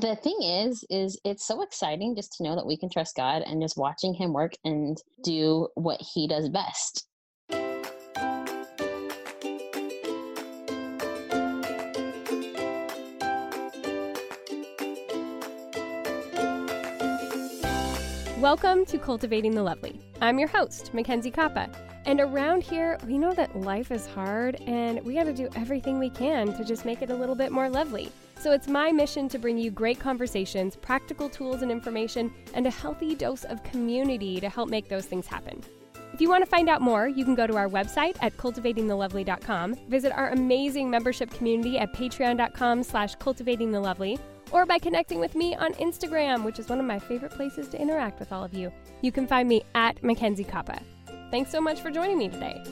the thing is is it's so exciting just to know that we can trust god and just watching him work and do what he does best Welcome to Cultivating the Lovely. I'm your host, Mackenzie Kappa. And around here, we know that life is hard and we got to do everything we can to just make it a little bit more lovely. So it's my mission to bring you great conversations, practical tools and information, and a healthy dose of community to help make those things happen. If you want to find out more, you can go to our website at cultivatingthelovely.com, visit our amazing membership community at patreon.com slash cultivatingthelovely, or by connecting with me on Instagram, which is one of my favorite places to interact with all of you. You can find me at Mackenzie Kappa. Thanks so much for joining me today.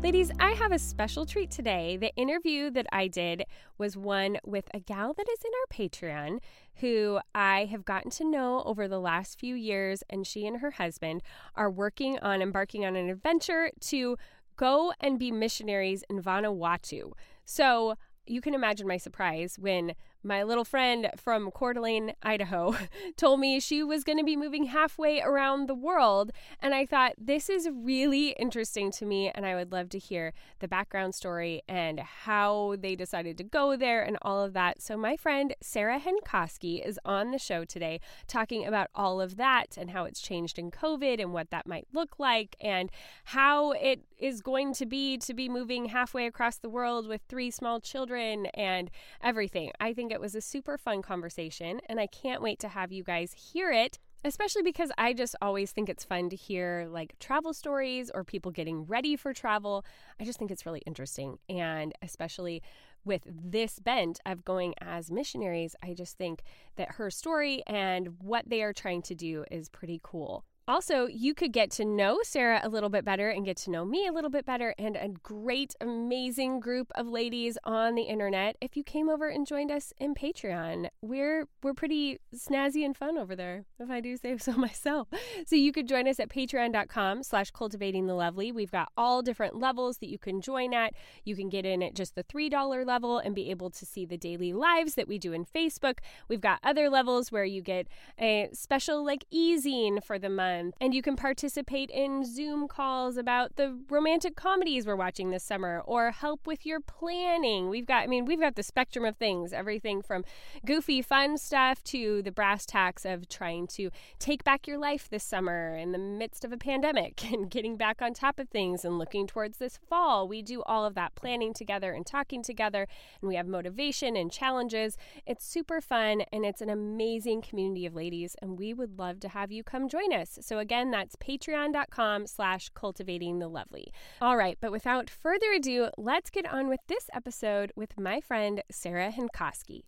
Ladies, I have a special treat today. The interview that I did was one with a gal that is in our Patreon who I have gotten to know over the last few years, and she and her husband are working on embarking on an adventure to go and be missionaries in Vanuatu. So you can imagine my surprise when my little friend from Coeur d'Alene, Idaho, told me she was going to be moving halfway around the world. And I thought, this is really interesting to me. And I would love to hear the background story and how they decided to go there and all of that. So, my friend Sarah Henkoski is on the show today talking about all of that and how it's changed in COVID and what that might look like and how it is going to be to be moving halfway across the world with three small children and everything. I think it was a super fun conversation, and I can't wait to have you guys hear it especially because I just always think it's fun to hear like travel stories or people getting ready for travel. I just think it's really interesting. And especially with this bent of going as missionaries, I just think that her story and what they are trying to do is pretty cool. Also, you could get to know Sarah a little bit better and get to know me a little bit better and a great, amazing group of ladies on the internet if you came over and joined us in Patreon. We're we're pretty snazzy and fun over there, if I do say so myself. So you could join us at patreon.com slash cultivating the lovely. We've got all different levels that you can join at. You can get in at just the $3 level and be able to see the daily lives that we do in Facebook. We've got other levels where you get a special like easing for the month month. And you can participate in Zoom calls about the romantic comedies we're watching this summer or help with your planning. We've got, I mean, we've got the spectrum of things everything from goofy, fun stuff to the brass tacks of trying to take back your life this summer in the midst of a pandemic and getting back on top of things and looking towards this fall. We do all of that planning together and talking together, and we have motivation and challenges. It's super fun and it's an amazing community of ladies, and we would love to have you come join us. So again, that's patreon.com slash cultivating the lovely. All right, but without further ado, let's get on with this episode with my friend Sarah Henkoski.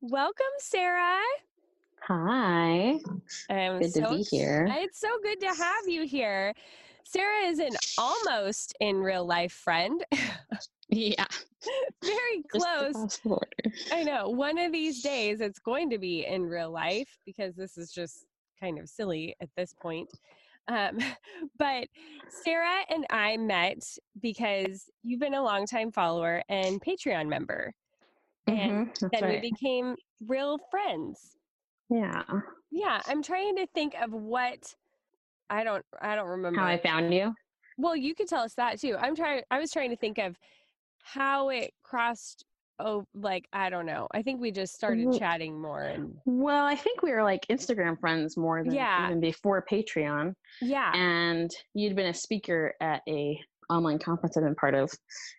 Welcome, Sarah. Hi. I'm good so, to be here. It's so good to have you here. Sarah is an almost in real life friend. yeah. Very close. I know. One of these days it's going to be in real life because this is just kind of silly at this point. Um, but Sarah and I met because you've been a longtime follower and Patreon member. And mm-hmm, then right. we became real friends. Yeah. Yeah. I'm trying to think of what I don't I don't remember. How I found you? Well, you could tell us that too. I'm trying I was trying to think of how it crossed oh like I don't know. I think we just started chatting more and Well, I think we were like Instagram friends more than Yeah. even before Patreon. yeah. And you'd been a speaker at a online conference I've been part of,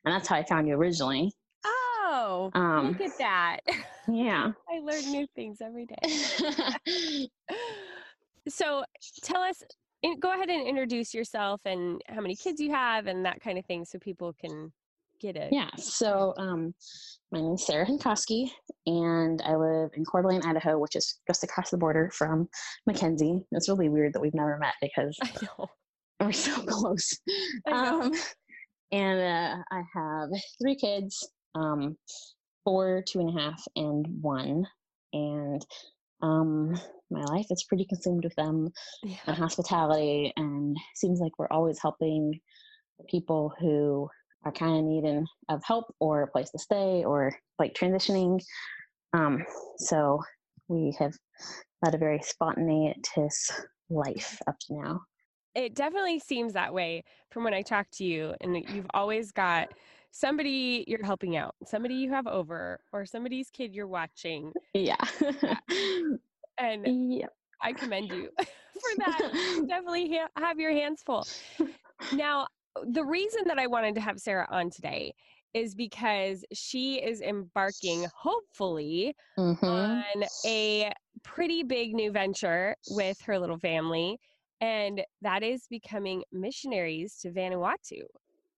and that's how I found you originally. Oh, Um, look at that. Yeah. I learn new things every day. so tell us go ahead and introduce yourself and how many kids you have and that kind of thing so people can get it. yeah. So, um, my name is Sarah Hankowski, and I live in Coeur d'Alene, Idaho, which is just across the border from Mackenzie. It's really weird that we've never met because I know. we're so close. Um, and uh, I have three kids, um, four, two and a half, and one. And um, my life is pretty consumed with them and hospitality, and seems like we're always helping people who are kind of needing of help or a place to stay or like transitioning. Um, so we have led a very spontaneous life up to now. It definitely seems that way from when I talk to you and you've always got somebody you're helping out, somebody you have over or somebody's kid you're watching Yeah. and yeah. I commend you for that. Definitely ha- have your hands full. Now, the reason that I wanted to have Sarah on today is because she is embarking, hopefully, Mhm. on a pretty big new venture with her little family, and that is becoming missionaries to Vanuatu.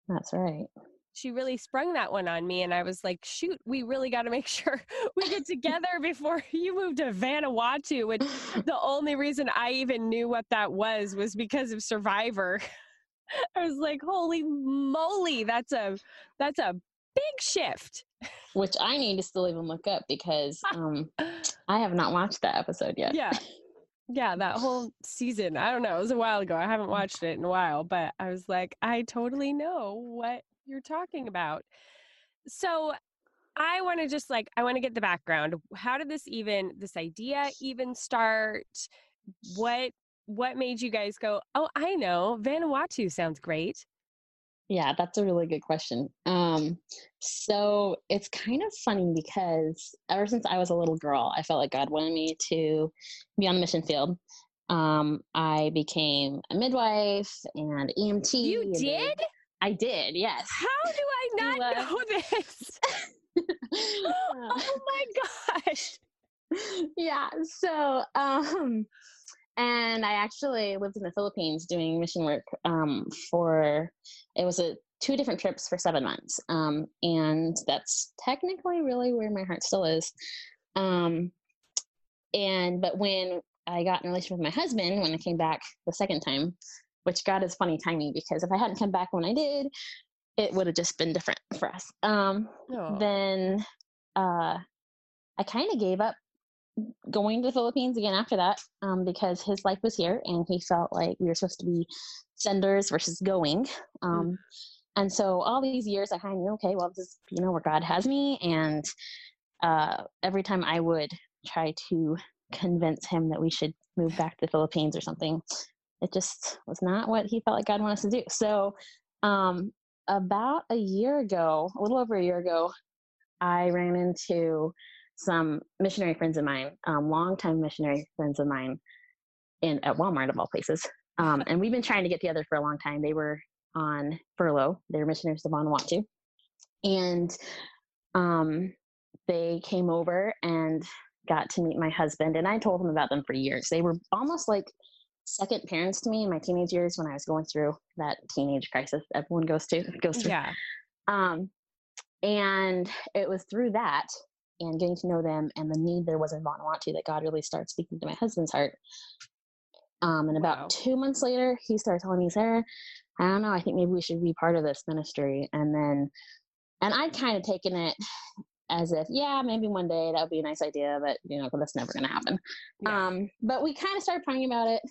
That's right. She really sprung that one on me, and I was like, shoot, we really got to make sure we get together before you move to Vanuatu, which the only reason I even knew what that was was because of Survivor. I was like, holy moly, that's a that's a big shift. Which I need to still even look up because um, I have not watched that episode yet. Yeah. Yeah, that whole season. I don't know. It was a while ago. I haven't watched it in a while, but I was like, I totally know what you're talking about. So I want to just like, I want to get the background. How did this even, this idea even start? What, what made you guys go, oh, I know, Vanuatu sounds great? Yeah, that's a really good question. Um, so it's kind of funny because ever since I was a little girl, I felt like God wanted me to be on the mission field. Um, I became a midwife and EMT. You and did? I did, yes. How do I not uh, know this? oh my gosh. yeah so um and i actually lived in the philippines doing mission work um for it was a two different trips for seven months. Um and that's technically really where my heart still is. Um and but when i got in a relationship with my husband when i came back the second time which god is funny timing because if i hadn't come back when i did it would have just been different for us. Um then uh, I kind of gave up going to the Philippines again after that um, because his life was here and he felt like we were supposed to be senders versus going. Um, And so all these years I kind of knew, okay, well, this is, you know, where God has me. And uh, every time I would try to convince him that we should move back to the Philippines or something, it just was not what he felt like God wanted us to do. So um, about a year ago, a little over a year ago, I ran into some missionary friends of mine, um, longtime missionary friends of mine, in at Walmart of all places. Um, and we've been trying to get together for a long time. They were on furlough. They were missionaries to Vanuatu, and um, they came over and got to meet my husband. And I told them about them for years. They were almost like second parents to me in my teenage years when I was going through that teenage crisis everyone goes to goes through. Yeah. Um, and it was through that and getting to know them and the need there was in Vanuatu that God really started speaking to my husband's heart. Um, and about Wow. two months later, he started telling me, Sarah, I don't know, I think maybe we should be part of this ministry. And then, and I'd kind of taken it as if, yeah, maybe one day that would be a nice idea, but you know, that's never going to happen. Yeah. Um, but we kind of started praying about it.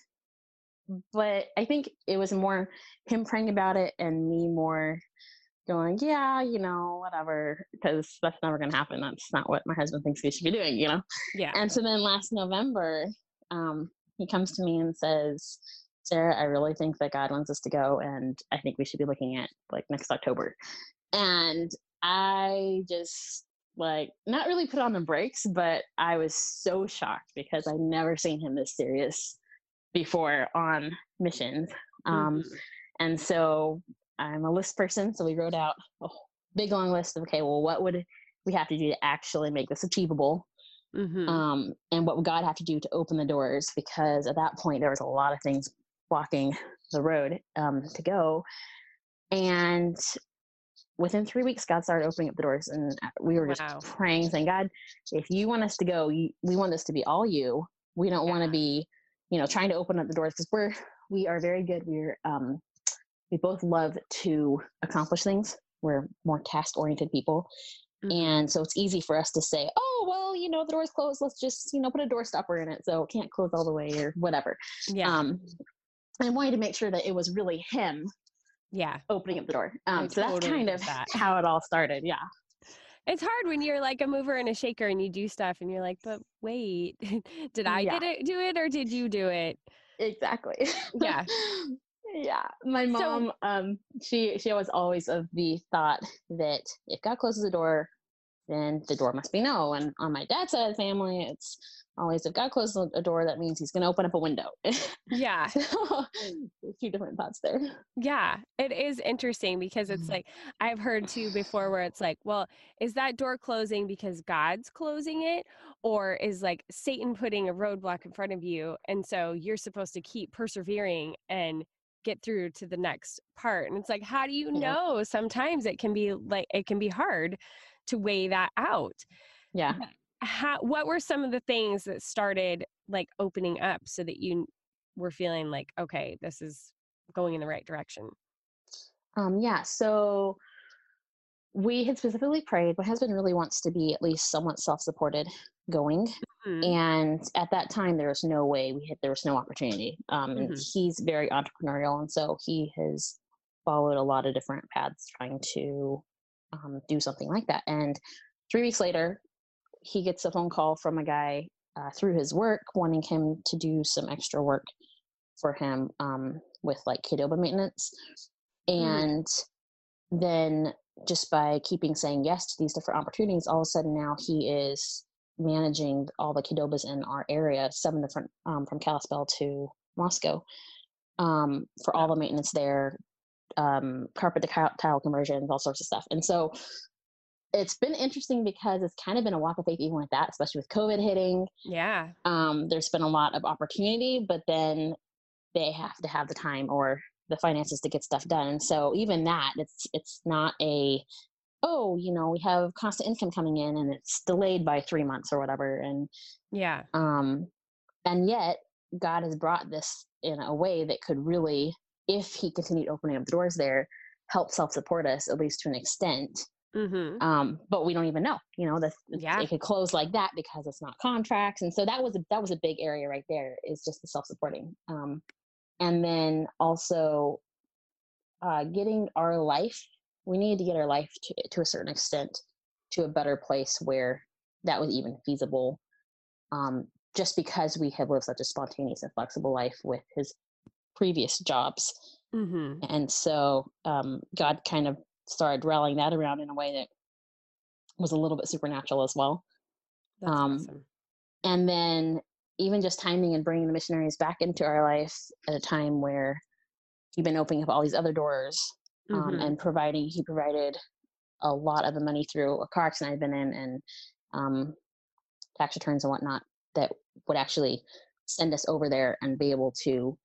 But I think it was more him praying about it and me more going, yeah, you know, whatever, because that's never going to happen. That's not what my husband thinks we should be doing, you know? Yeah. And so then last November, um, he comes to me and says, Sarah, I really think that God wants us to go, and I think we should be looking at like next October. And I just like not really put on the brakes, but I was so shocked because I'd never seen him this serious before on missions. Um, Mhm. and so I'm a list person, so we wrote out a big long list of okay, well, what would we have to do to actually make this achievable? Mhm. um, and what would God have to do to open the doors? Because at that point, there was a lot of things blocking the road um, to go. And within three weeks, God started opening up the doors, and we were just Wow. praying, saying, "God, if you want us to go, you, we want this to be all you. We don't want to be, you know, trying to open up the doors because we're we are very good. We're um, we both love to accomplish things. We're more task oriented people, Mhm. and so it's easy for us to say, oh, well, you know, the door's closed. Let's just, you know, put a door stopper in it so it can't close all the way or whatever. yeah. Um, and wanted to make sure that it was really him yeah. opening up the door. Um, I so that's kind of that. how it all started. Yeah. It's hard when you're like a mover and a shaker and you do stuff and you're like, but wait, did I Yeah. did it do it or did you do it? Exactly. Yeah. Yeah. My So- mom, um, she she was always of the thought that if God closes the door, then the door must be no. And on my dad's side of the family, it's always if God closes a door, that means he's gonna open up a window. Yeah. so there's two different thoughts there. Yeah, it is interesting because it's Mhm. like I've heard too before where it's like, well, is that door closing because God's closing it or is like Satan putting a roadblock in front of you and so you're supposed to keep persevering and get through to the next part. And it's like how do you Yeah. know? Sometimes it can be like it can be hard to weigh that out. Yeah. How what were some of the things that started like opening up so that you were feeling like okay, this is going in the right direction? Um, yeah. So we had specifically prayed. My husband really wants to be at least somewhat self-supported going. Mhm. and at that time there was no way we had there was no opportunity um and Mhm. he's very entrepreneurial and so he has followed a lot of different paths trying to um, do something like that and three weeks later he gets a phone call from a guy uh, through his work wanting him to do some extra work for him um, with like Qdoba maintenance and then just by keeping saying yes to these different opportunities all of a sudden now he is managing all the Qdobas in our area, seven different um, from Kalispell to Moscow, um, for all the maintenance there, um, carpet to tile- tile conversions, all sorts of stuff. And so it's been interesting because it's kind of been a walk of faith even with that, especially with COVID hitting. Yeah. Um, there's been a lot of opportunity, but then they have to have the time or the finances to get stuff done. And so even that, it's it's not a oh, you know, we have constant income coming in and it's delayed by three months or whatever. And Yeah. um and yet God has brought this in a way that could really, if he continued opening up the doors there, help self support us at least to an extent. Mm-hmm. Um, but we don't even know, you know, that Yeah. it could close like that because it's not contracts. And so that was a that was a big area right there is just the self supporting. Um and then also uh getting our life we needed to get our life to, to a certain extent to a better place where that was even feasible um, just because we have lived such a spontaneous and flexible life with his previous jobs Mm-hmm. and so um, god kind of started rallying that around in a way that was a little bit supernatural as well Um, awesome. and then even just timing and bringing the missionaries back into our life at a time where he'd been opening up all these other doors um, Mhm. and providing he provided a lot of the money through a car accident I've been in and um, tax returns and whatnot that would actually send us over there and be able to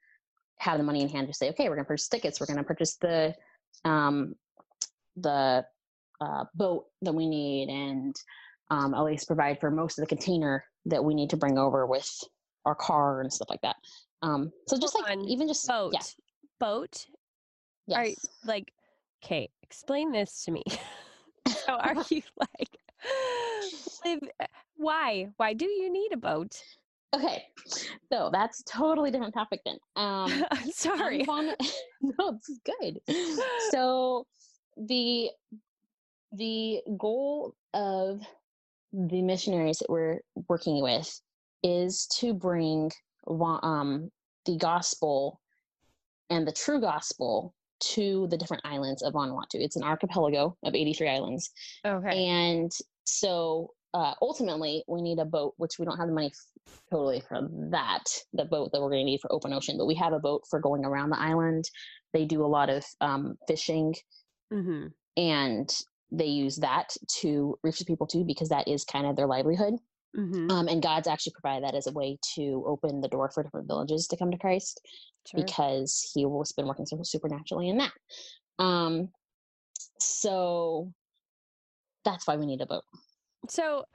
have the money in hand to say, okay, we're going to purchase tickets, we're going to purchase the um, the uh, boat that we need, and um, at least provide for most of the container that we need to bring over with our car and stuff like that. Um, so just Hold like on. even just Boat. yeah, Boat. Yes. Are like, okay, explain this to me. so are you like live why? Why do you need a boat? Okay, so that's totally different topic then. Um, I'm sorry. Fond- no, this is good. So the the goal of the missionaries that we're working with is to bring um, the gospel and the true gospel to the different islands of Vanuatu. It's an archipelago of 83 islands, Okay. and so uh, ultimately, we need a boat, which we don't have the money f- totally for that, the boat that we're going to need for open ocean, but we have a boat for going around the island. They do a lot of um, fishing Mm-hmm. and they use that to reach the people too because that is kind of their livelihood. Mm-hmm. Um, and God's actually provided that as a way to open the door for different villages to come to Christ Sure. because He has been working so supernaturally in that. Um, so that's why we need a boat. So,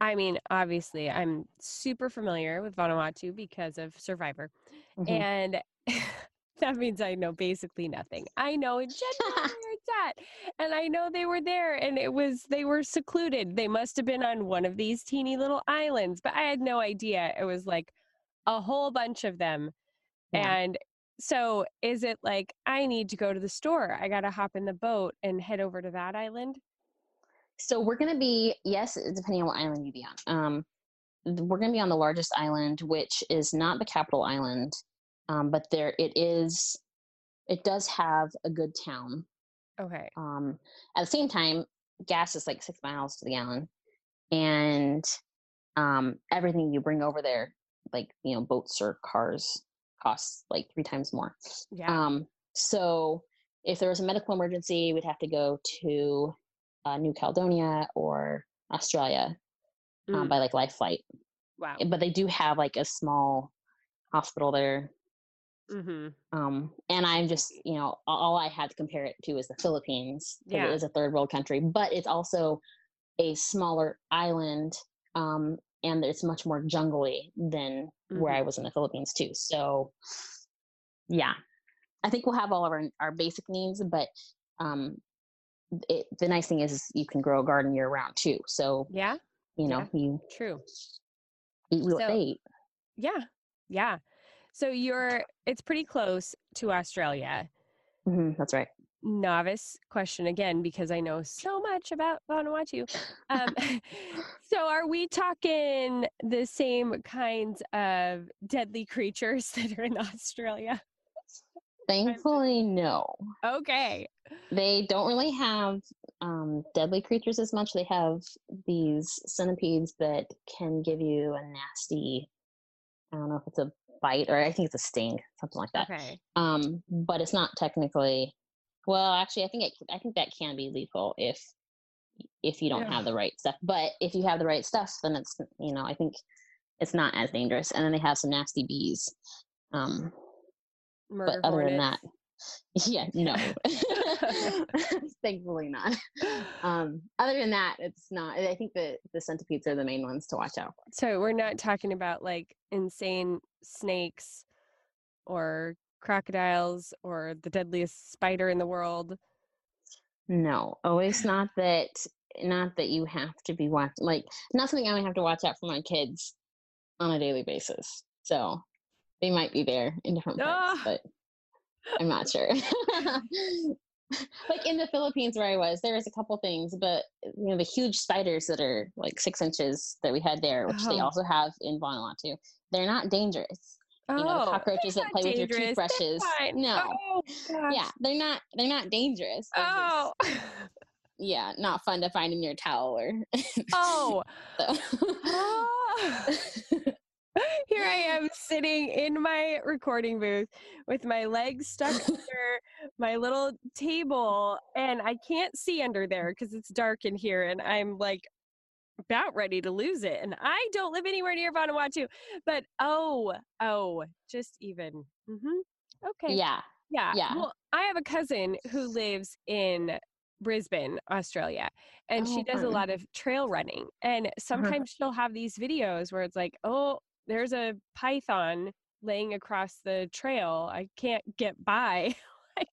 I mean, obviously, I'm super familiar with Vanuatu because of Survivor, Mhm. and that means I know basically nothing. I know in general where it's at, and I know they were there, and it was they were secluded. They must have been on one of these teeny little islands, but I had no idea it was like a whole bunch of them. Yeah. And so, is it like I need to go to the store? I got to hop in the boat and head over to that island. So we're going to be, yes, depending on what island you be on. Um, we're going to be on the largest island, which is not the capital island, um, but there it is. It does have a good town. Okay. Um, at the same time, gas is like six miles to the gallon, and um, everything you bring over there, like you know, boats or cars, costs like three times more. Yeah. Um, so if there was a medical emergency, we'd have to go to uh, New Caledonia or Australia um, Mm. by like life flight. wow. But they do have like a small hospital there. Mm-hmm. Um, and I'm just, you know, all I had to compare it to is the Philippines. 'cause Yeah. It is a third world country, but it's also a smaller island. Um, and it's much more jungly than where Mm-hmm. I was in the Philippines too. So, yeah, I think we'll have all of our our basic needs, but um, it, the nice thing is, is you can grow a garden year round too. So Yeah. you know Yeah. you True. eat what So- they eat. Yeah. Yeah. So you're it's pretty close to Australia. hmm that's right. Novice question again because I know so much about Vanuatu. Um, so are we talking the same kinds of deadly creatures that are in Australia? Thankfully, no. Okay. They don't really have um, deadly creatures as much. They have these centipedes that can give you a nasty. I don't know if it's a bite or I think it's a sting, something like that. Okay. um but it's not technically well actually i think it i think that can be lethal if if you don't Yeah. have the right stuff but if you have the right stuff then it's you know i think it's not as dangerous and then they have some nasty bees um Murder but other than that yeah no thankfully not um other than that it's not i think that the centipedes are the main ones to watch out for So we're not talking about like insane snakes or crocodiles or the deadliest spider in the world. No, oh, it's not that. Not that you have to be watching. Like, not something I would have to watch out for my kids on a daily basis. So they might be there in different parts, Ah. but I'm not sure. like in the Philippines where I was, there was a couple things, but you know the huge spiders that are like six inches that we had there, which they Oh. also have in Vanuatu, they're not dangerous. You know, Oh, cockroaches that play with your dangerous. Toothbrushes. No, Oh, yeah, they're not. They're not dangerous. They're just- Oh. yeah, not fun to find in your towel or oh. so. Ah. Here I am sitting in my recording booth with my legs stuck under my little table, and I can't see under there because it's dark in here, and I'm like about ready to lose it. And I don't live anywhere near Vanuatu, but oh, oh, just even. Mm-hmm. Okay. yeah, Yeah. Yeah. Well, I have a cousin who lives in Brisbane, Australia, and she Oh, does a lot of trail running. And sometimes she'll have these videos where it's like, oh, there's a python laying across the trail. I can't get by. like,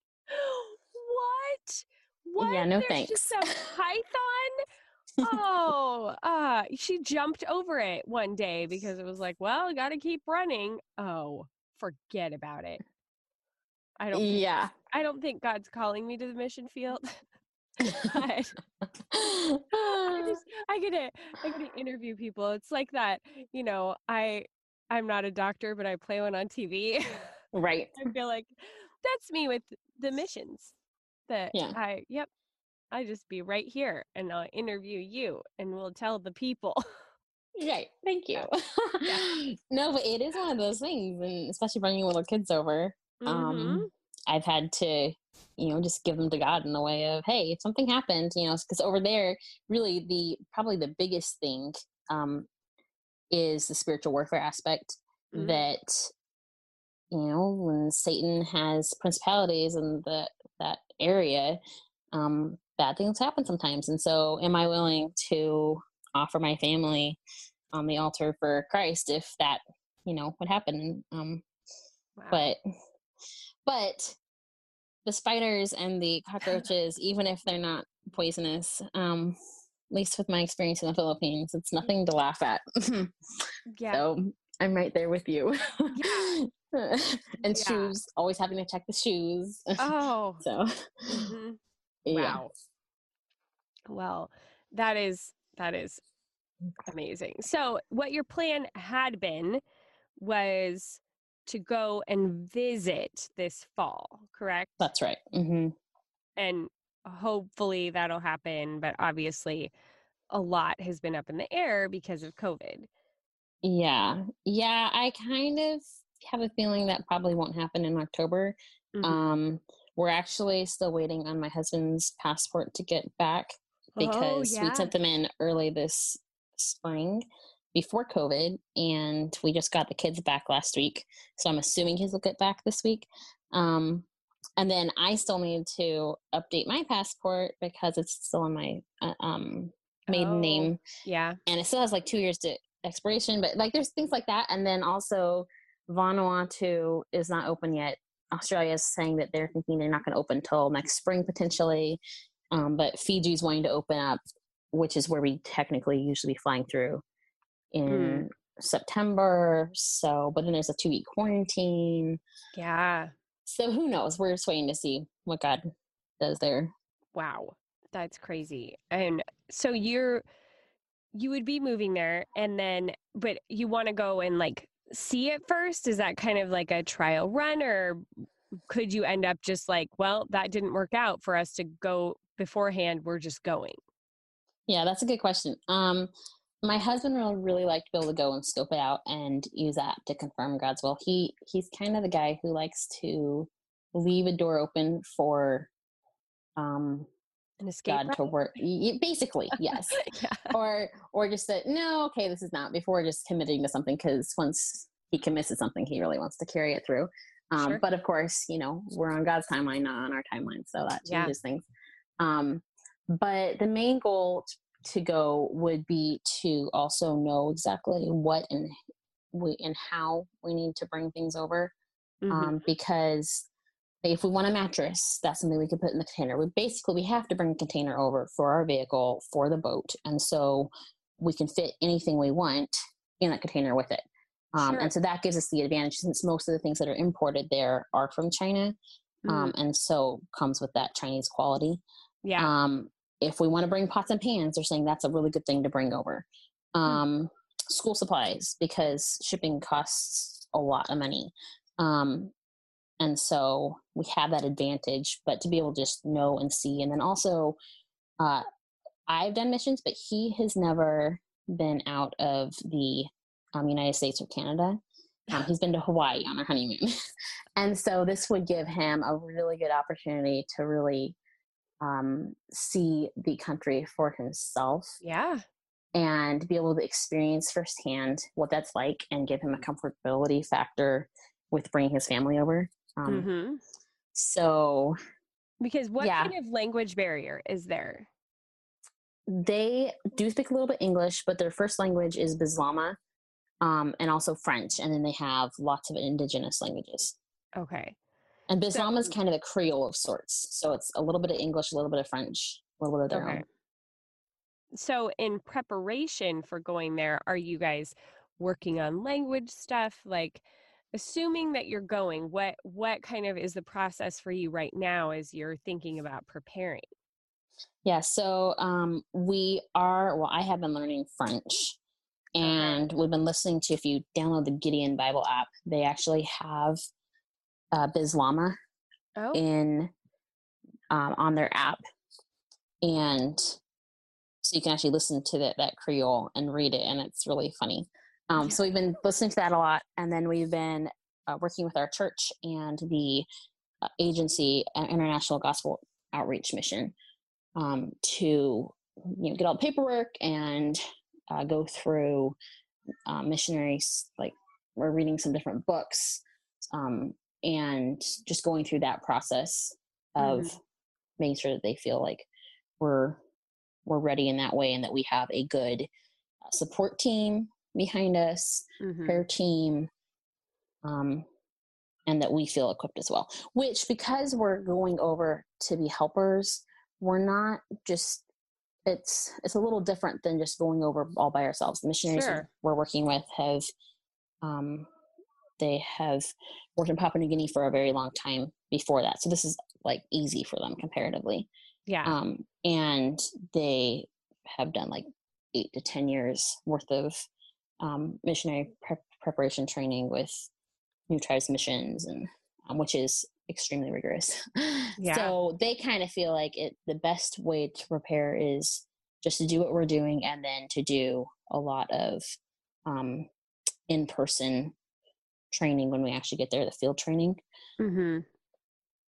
what? What? Yeah, no There's just a python? Oh, uh, she jumped over it one day because it was like, well, got to keep running. Oh, forget about it. I don't. think- yeah. I don't think God's calling me to the mission field. I just I gotta I gotta interview people. It's like that, you know, I I'm not a doctor, but I play one on TV. right. I feel like that's me with the missions. That Yeah. I yep. I just be right here and I'll interview you and we'll tell the people. Right. Thank you. Yeah. no, but it is one of those things, and especially bringing little kids over. Mm-hmm. Um, I've had to, you know, just give them to God in the way of, hey, if something happened, you know, because over there, really the probably the biggest thing um, is the spiritual warfare aspect mm-hmm. that you know when Satan has principalities in the that area, um, bad things happen sometimes, and so am I willing to offer my family on the altar for Christ if that you know would happen. Um, wow. But but the spiders and the cockroaches, even if they're not poisonous, um, at least with my experience in the Philippines, it's nothing to laugh at. yeah. So I'm right there with you. Yeah. and yeah. shoes, always having to check the shoes. Oh. so. Mm-hmm. Wow. Well, that is that is amazing. So, what your plan had been was to go and visit this fall, correct? That's right. Mm-hmm. And hopefully that'll happen. But obviously, a lot has been up in the air because of COVID. Yeah. Yeah. I kind of have a feeling that probably won't happen in October. Mm-hmm. Um, we're actually still waiting on my husband's passport to get back because oh, yeah. we sent them in early this spring before COVID, and we just got the kids back last week. So I'm assuming he'll get back this week. Um, and then I still need to update my passport because it's still in my uh, um, maiden oh, name. Yeah. And it still has like two years to expiration, but like there's things like that. And then also Vanuatu is not open yet. Australia is saying that they're thinking they're not going to open until next spring potentially. Um, but Fiji's wanting to open up which is where we technically usually flying through in mm. September. So, but then there's a two week quarantine. Yeah. So who knows? We're just waiting to see what God does there. Wow. That's crazy. And so you're, you would be moving there and then, but you want to go and like see it first? Is that kind of like a trial run or could you end up just like, well, that didn't work out for us to go beforehand? We're just going. Yeah, that's a good question. Um, my husband really really like to be able to go and scope it out and use that to confirm God's will. He he's kind of the guy who likes to leave a door open for um an escape God to work. Basically, yes. yeah. Or or just that no, okay, this is not before just committing to something because once he commits to something, he really wants to carry it through. Um, sure. But of course, you know we're on God's timeline, not on our timeline, so that changes yeah. things. Um, but the main goal to go would be to also know exactly what and we and how we need to bring things over. Mm-hmm. Um, because if we want a mattress, that's something we can put in the container. We basically we have to bring a container over for our vehicle for the boat, and so we can fit anything we want in that container with it. Um, sure. And so that gives us the advantage since most of the things that are imported there are from China, um, mm. and so comes with that Chinese quality. Yeah. Um, if we want to bring pots and pans, they're saying that's a really good thing to bring over. Hmm. Um, School supplies because shipping costs a lot of money. Um, and so we have that advantage, but to be able to just know and see. And then also, uh, I've done missions, but he has never been out of the um, United States or Canada. Um, he's been to Hawaii on our honeymoon. and so this would give him a really good opportunity to really um, see the country for himself. Yeah. And be able to experience firsthand what that's like and give him a comfortability factor with bringing his family over. Um, mm-hmm. So. Because what yeah. kind of language barrier is there? They do speak a little bit English, but their first language is Bislama um, and also French. And then they have lots of indigenous languages. Okay. And Bislama is kind of a Creole of sorts. So it's a little bit of English, a little bit of French, a little bit of their okay. own. So in preparation for going there, are you guys working on language stuff? Like assuming that you're going, what what kind of is the process for you right now as you're thinking about preparing? Yeah, so um, we are well, I have been learning French and okay. we've been listening to if you download the Gideon Bible app, they actually have uh, Bislama oh. in um, on their app, and so you can actually listen to that that Creole and read it, and it's really funny. Um, so we've been listening to that a lot, and then we've been uh, working with our church and the uh, agency, uh, International Gospel Outreach Mission, um, to you know get all the paperwork and uh, go through uh, missionaries. Like we're reading some different books, um, and just going through that process of mm-hmm. making sure that they feel like we're we're ready in that way and that we have a good uh, support team behind us, mm-hmm. prayer team, um, and that we feel equipped as well. Which, because we're going over to be helpers, we're not just it's it's a little different than just going over all by ourselves. The missionaries sure. we're working with have um, they have worked in Papua New Guinea for a very long time before that, so this is like easy for them comparatively. Yeah. Um, and they have done like eight to ten years worth of um, missionary pre- preparation training with New Tribes Missions, and um, which is extremely rigorous. Yeah. So they kind of feel like it. The best way to prepare is just to do what we're doing, and then to do a lot of um, in-person training when we actually get there, the field training. Mm-hmm.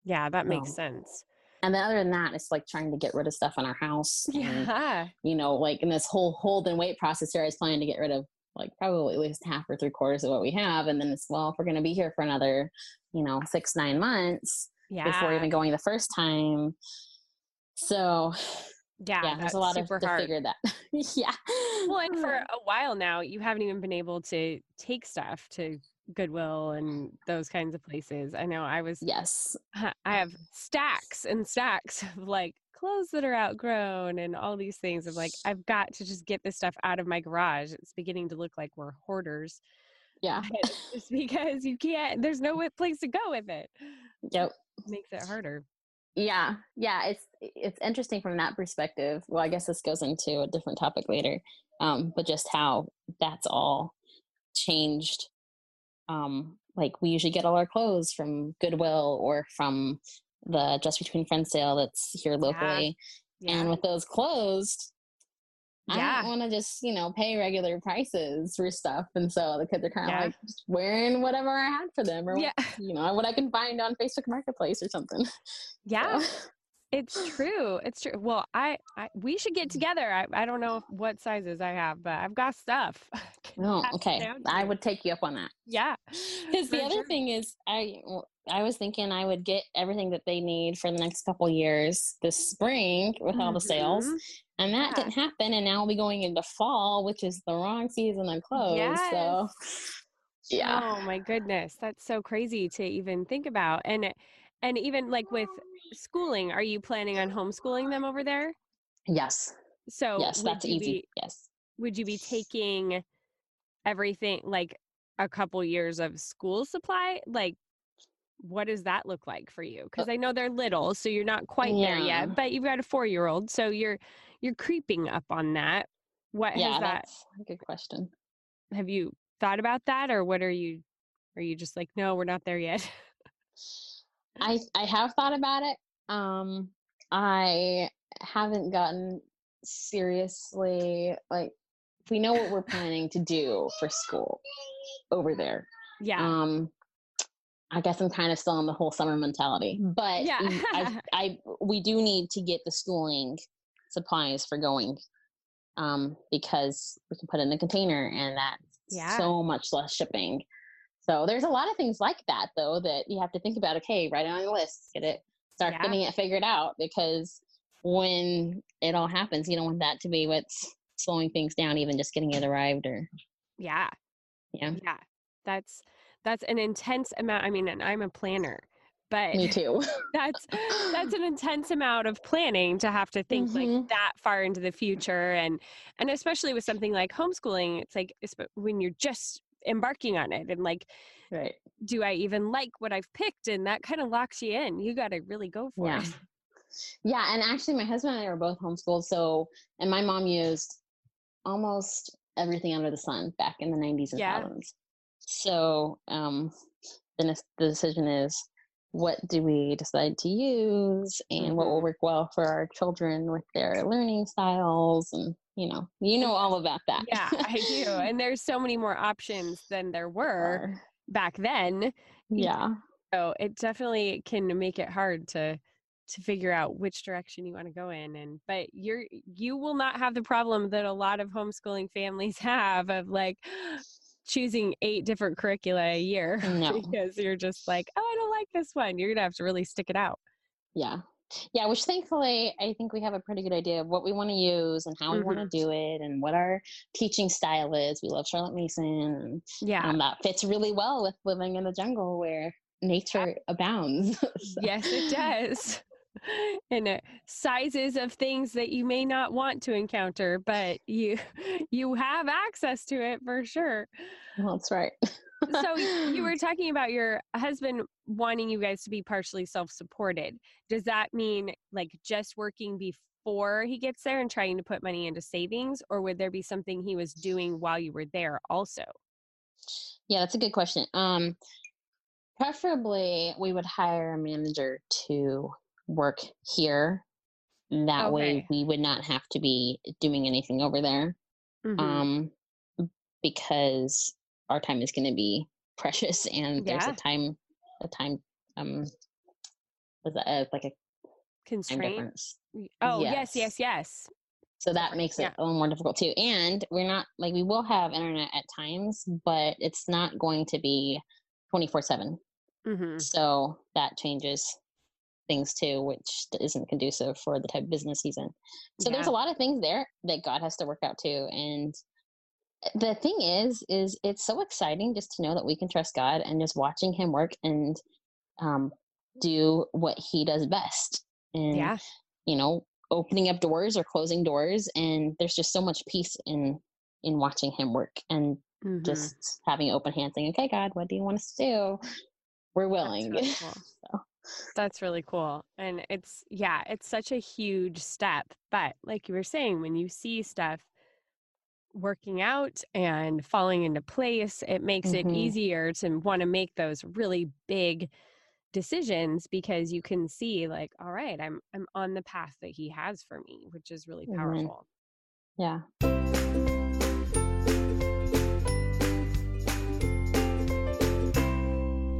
Yeah, that makes um, sense. And then other than that, it's like trying to get rid of stuff in our house. Yeah. And, you know, like in this whole hold and wait process here, I was planning to get rid of like probably at least half or three quarters of what we have. And then it's, well, if we're going to be here for another, you know, six, nine months yeah. before even going the first time. So, yeah, yeah there's a lot of to figure that. yeah. Well, and for a while now, you haven't even been able to take stuff to Goodwill and those kinds of places. I know I was, yes, I have stacks and stacks of like clothes that are outgrown and all these things of like i've got to just get this stuff out of my garage. It's beginning to look like we're hoarders. Yeah. Just because you can't there's no place to go with it. Yep. Makes it harder. Yeah. Yeah it's it's interesting from that perspective. Well i guess this goes into a different topic later um but just how that's all changed um like we usually get all our clothes from goodwill or from the Just Between Friends sale that's here locally. Yeah. Yeah. And with those closed, I don't want to just, you know, pay regular prices for stuff. And so the kids are kind of yeah. like wearing whatever I had for them or, yeah. you know, what I can find on Facebook Marketplace or something. Yeah. So. It's true. It's true. Well, I, I we should get together. I, I don't know what sizes I have, but I've got stuff. oh, okay. I would take you up on that. Yeah. Because the other sure. thing is, I I was thinking I would get everything that they need for the next couple years this spring with all the sales. Mm-hmm. And that yeah. didn't happen. And now we'll be going into fall, which is the wrong season of clothes. Yes. So yeah. Oh my goodness. That's so crazy to even think about. And and even like with schooling, are you planning on homeschooling them over there? Yes. So yes, that's easy. Be, yes. Would you be taking everything like a couple years of school supply? Like what does that look like for you? Because uh I know they're little, so you're not quite yeah. there yet. But you've got a four year old, so you're you're creeping up on that. What yeah, has that? That's a good question. Have you thought about that, or what are you? Are you just like, no, we're not there yet? I I have thought about it. Um, I haven't gotten seriously like we know what we're planning to do for school over there. Yeah. Um, I guess I'm kind of still in the whole summer mentality, but yeah, I, I, we do need to get the schooling supplies for going, um, because we can put in the container and that's yeah. so much less shipping. So there's a lot of things like that though that you have to think about. Okay, write it on your list, get it, start yeah. getting it figured out because when it all happens, you don't want that to be what's slowing things down, even just getting it arrived or. Yeah. Yeah. Yeah. That's that's an intense amount. I mean, and I'm a planner, but me too. that's that's an intense amount of planning to have to think mm-hmm. like that far into the future, and and especially with something like homeschooling, it's like when you're just embarking on it and like right do i even like what i've picked and that kind of locks you in you got to really go for yeah. it yeah and actually my husband and i were both homeschooled so and my mom used almost everything under the sun back in the 90s and yeah. 2000s so um, the, the decision is what do we decide to use and what will mm-hmm. work well for our children with their learning styles and you know you know all about that. Yeah i do and there's so many more options than there were back then. Yeah. so it definitely can make it hard to to figure out which direction you want to go in and but you're you will not have the problem that a lot of homeschooling families have of like choosing eight different curricula a year no. because you're just like oh i don't like this one. You're gonna have to really stick it out. Yeah yeah which thankfully i think we have a pretty good idea of what we want to use and how mm-hmm. we want to do it and what our teaching style is. We love charlotte mason and yeah. and that fits really well with living in the jungle where nature abounds. So. yes it does. And uh, sizes of things that you may not want to encounter but you you have access to it for sure. Well, that's right. So you were talking about your husband wanting you guys to be partially self-supported does that mean like just working before he gets there and trying to put money into savings or would there be something he was doing while you were there also yeah that's a good question um preferably we would hire a manager to work here. That okay. way we would not have to be doing anything over there. Mm-hmm. Um, because our time is going to be precious and there's a time, a time, um, was that uh, like a constraint? Oh, yes, yes, yes. yes. So that makes it yeah. a little more difficult too. And we're not like we will have internet at times, but it's not going to be 24 7. Mm-hmm. So that changes things too, which isn't conducive for the type of business he's in. So yeah. there's a lot of things there that God has to work out too. And the thing is, is it's so exciting just to know that we can trust God and just watching him work and um, do what he does best. And, yeah. you know, opening up doors or closing doors. And there's just so much peace in, in watching him work and mm-hmm. just having open hands saying, okay, God, what do you want us to do? We're willing. that's Really cool. so. That's really cool. And it's, yeah, it's such a huge step. But like you were saying, when you see stuff working out and falling into place, it makes mm-hmm. it easier to want to make those really big decisions because you can see like all right i'm i'm on the path that he has for me which is really mm-hmm. powerful mm-hmm. yeah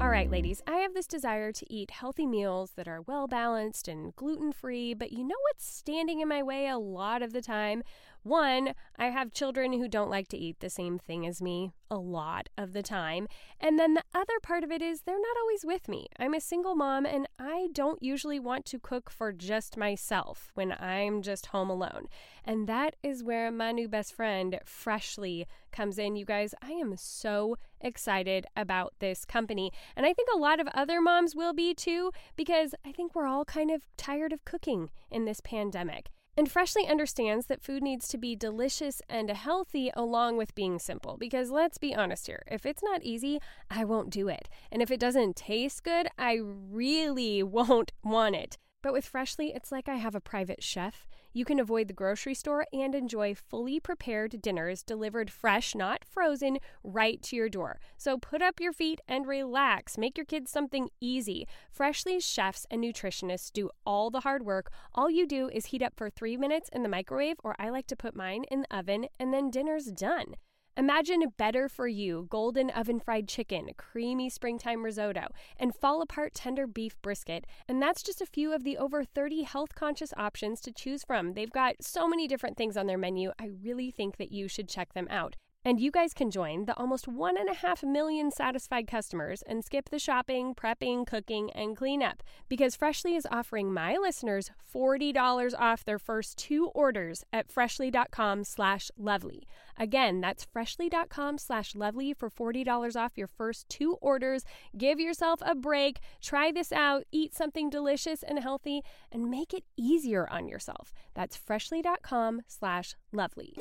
All right, ladies, I have this desire to eat healthy meals that are well balanced and gluten free, but you know what's standing in my way a lot of the time? One, I have children who don't like to eat the same thing as me a lot of the time. And then the other part of it is they're not always with me. I'm a single mom and I don't usually want to cook for just myself when I'm just home alone. And that is where my new best friend, Freshly, comes in. You guys, I am so excited about this company. And I think a lot of other moms will be too, because I think we're all kind of tired of cooking in this pandemic. And Freshly understands that food needs to be delicious and healthy along with being simple. Because let's be honest here, if it's not easy, I won't do it. And if it doesn't taste good, I really won't want it. But with Freshly, it's like I have a private chef. You can avoid the grocery store and enjoy fully prepared dinners delivered fresh, not frozen, right to your door. So put up your feet and relax. Make your kids something easy. Freshly's chefs and nutritionists do all the hard work. All you do is heat up for three minutes in the microwave, or I like to put mine in the oven, and then dinner's done. Imagine better for you golden oven fried chicken, creamy springtime risotto, and fall apart tender beef brisket. And that's just a few of the over 30 health conscious options to choose from. They've got so many different things on their menu. I really think that you should check them out. And you guys can join the almost one and a half million satisfied customers and skip the shopping, prepping, cooking, and cleanup because Freshly is offering my listeners $40 off their first two orders at freshly.com slash lovely. Again, that's freshly.com slash lovely for $40 off your first two orders. Give yourself a break. Try this out. Eat something delicious and healthy and make it easier on yourself. That's freshly.com slash lovely.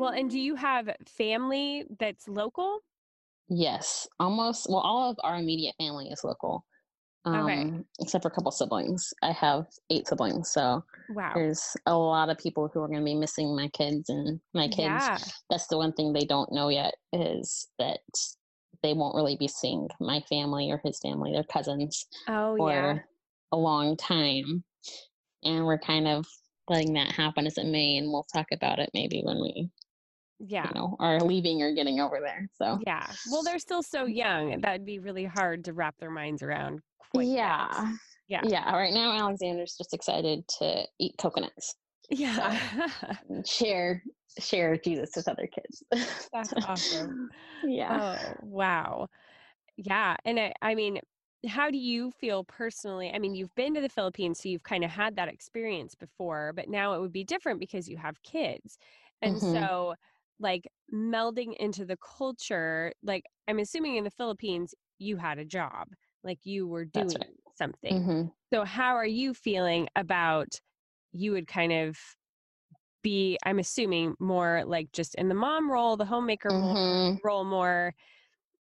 Well, and do you have family that's local? Yes, almost. Well, all of our immediate family is local. Um, okay. Except for a couple siblings. I have eight siblings, so wow. there's a lot of people who are going to be missing my kids and my kids. Yeah. That's the one thing they don't know yet is that they won't really be seeing my family or his family, their cousins, Oh for yeah. a long time. And we're kind of letting that happen as it may, and we'll talk about it maybe when we, Yeah. you know, are leaving or getting over there. So Yeah. Well, they're still so young. That would be really hard to wrap their minds around. Quite yet. yeah, Yeah. yeah. Right now, Alexander's just excited to eat coconuts, Yeah. and share share Jesus with other kids. That's awesome. yeah. Oh, wow. Yeah. And I, I mean, how do you feel personally? I mean, you've been to the Philippines, so you've kind of had that experience before, but now it would be different because you have kids. And Mhm. so, like, melding into the culture, like, I'm assuming in the Philippines, you had a job, like, you were doing right. something. hmm So, how are you feeling about you would kind of be, I'm assuming, more like just in the mom role, the homemaker more, hmm role more?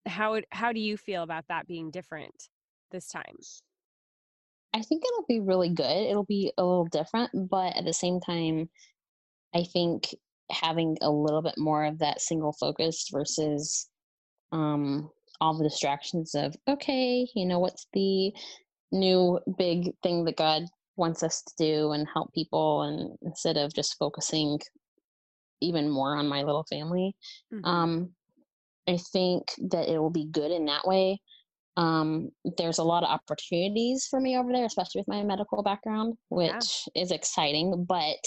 How how do you feel about that being different this time? I think it'll be really good. It'll be a little different, but at the same time, I think having a little bit more of that single focus versus um, all the distractions of, okay, you know, what's the new big thing that God wants us to do and help people, and instead of just focusing even more on my little family, Mhm. um, I think that it will be good in that way. Um, there's a lot of opportunities for me over there, especially with my medical background, Yeah. which is exciting. But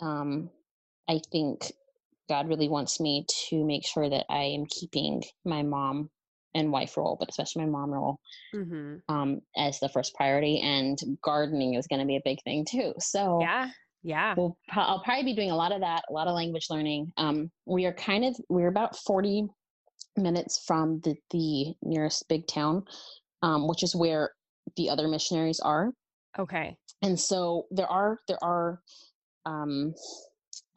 um, I think God really wants me to make sure that I am keeping my mom and wife role, but especially my mom role, Mhm. um, as the first priority. And gardening is going to be a big thing too. So Yeah. Yeah. we'll I'll probably be doing a lot of that, a lot of language learning. Um, we are kind of we're about forty minutes from the the nearest big town, um, which is where the other missionaries are, Okay. and so there are there are, um,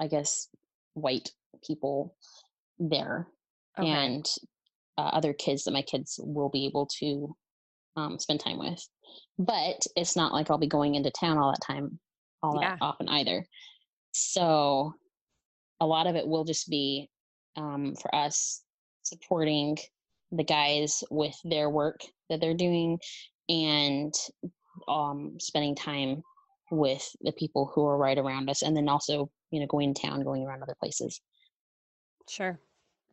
I guess, white people there Okay. and uh, other kids that my kids will be able to um, spend time with. But it's not like I'll be going into town all that time, all Yeah. that often either. So a lot of it will just be um, for us supporting the guys with their work that they're doing and um, spending time with the people who are right around us and then also you know going to town going around other places Sure.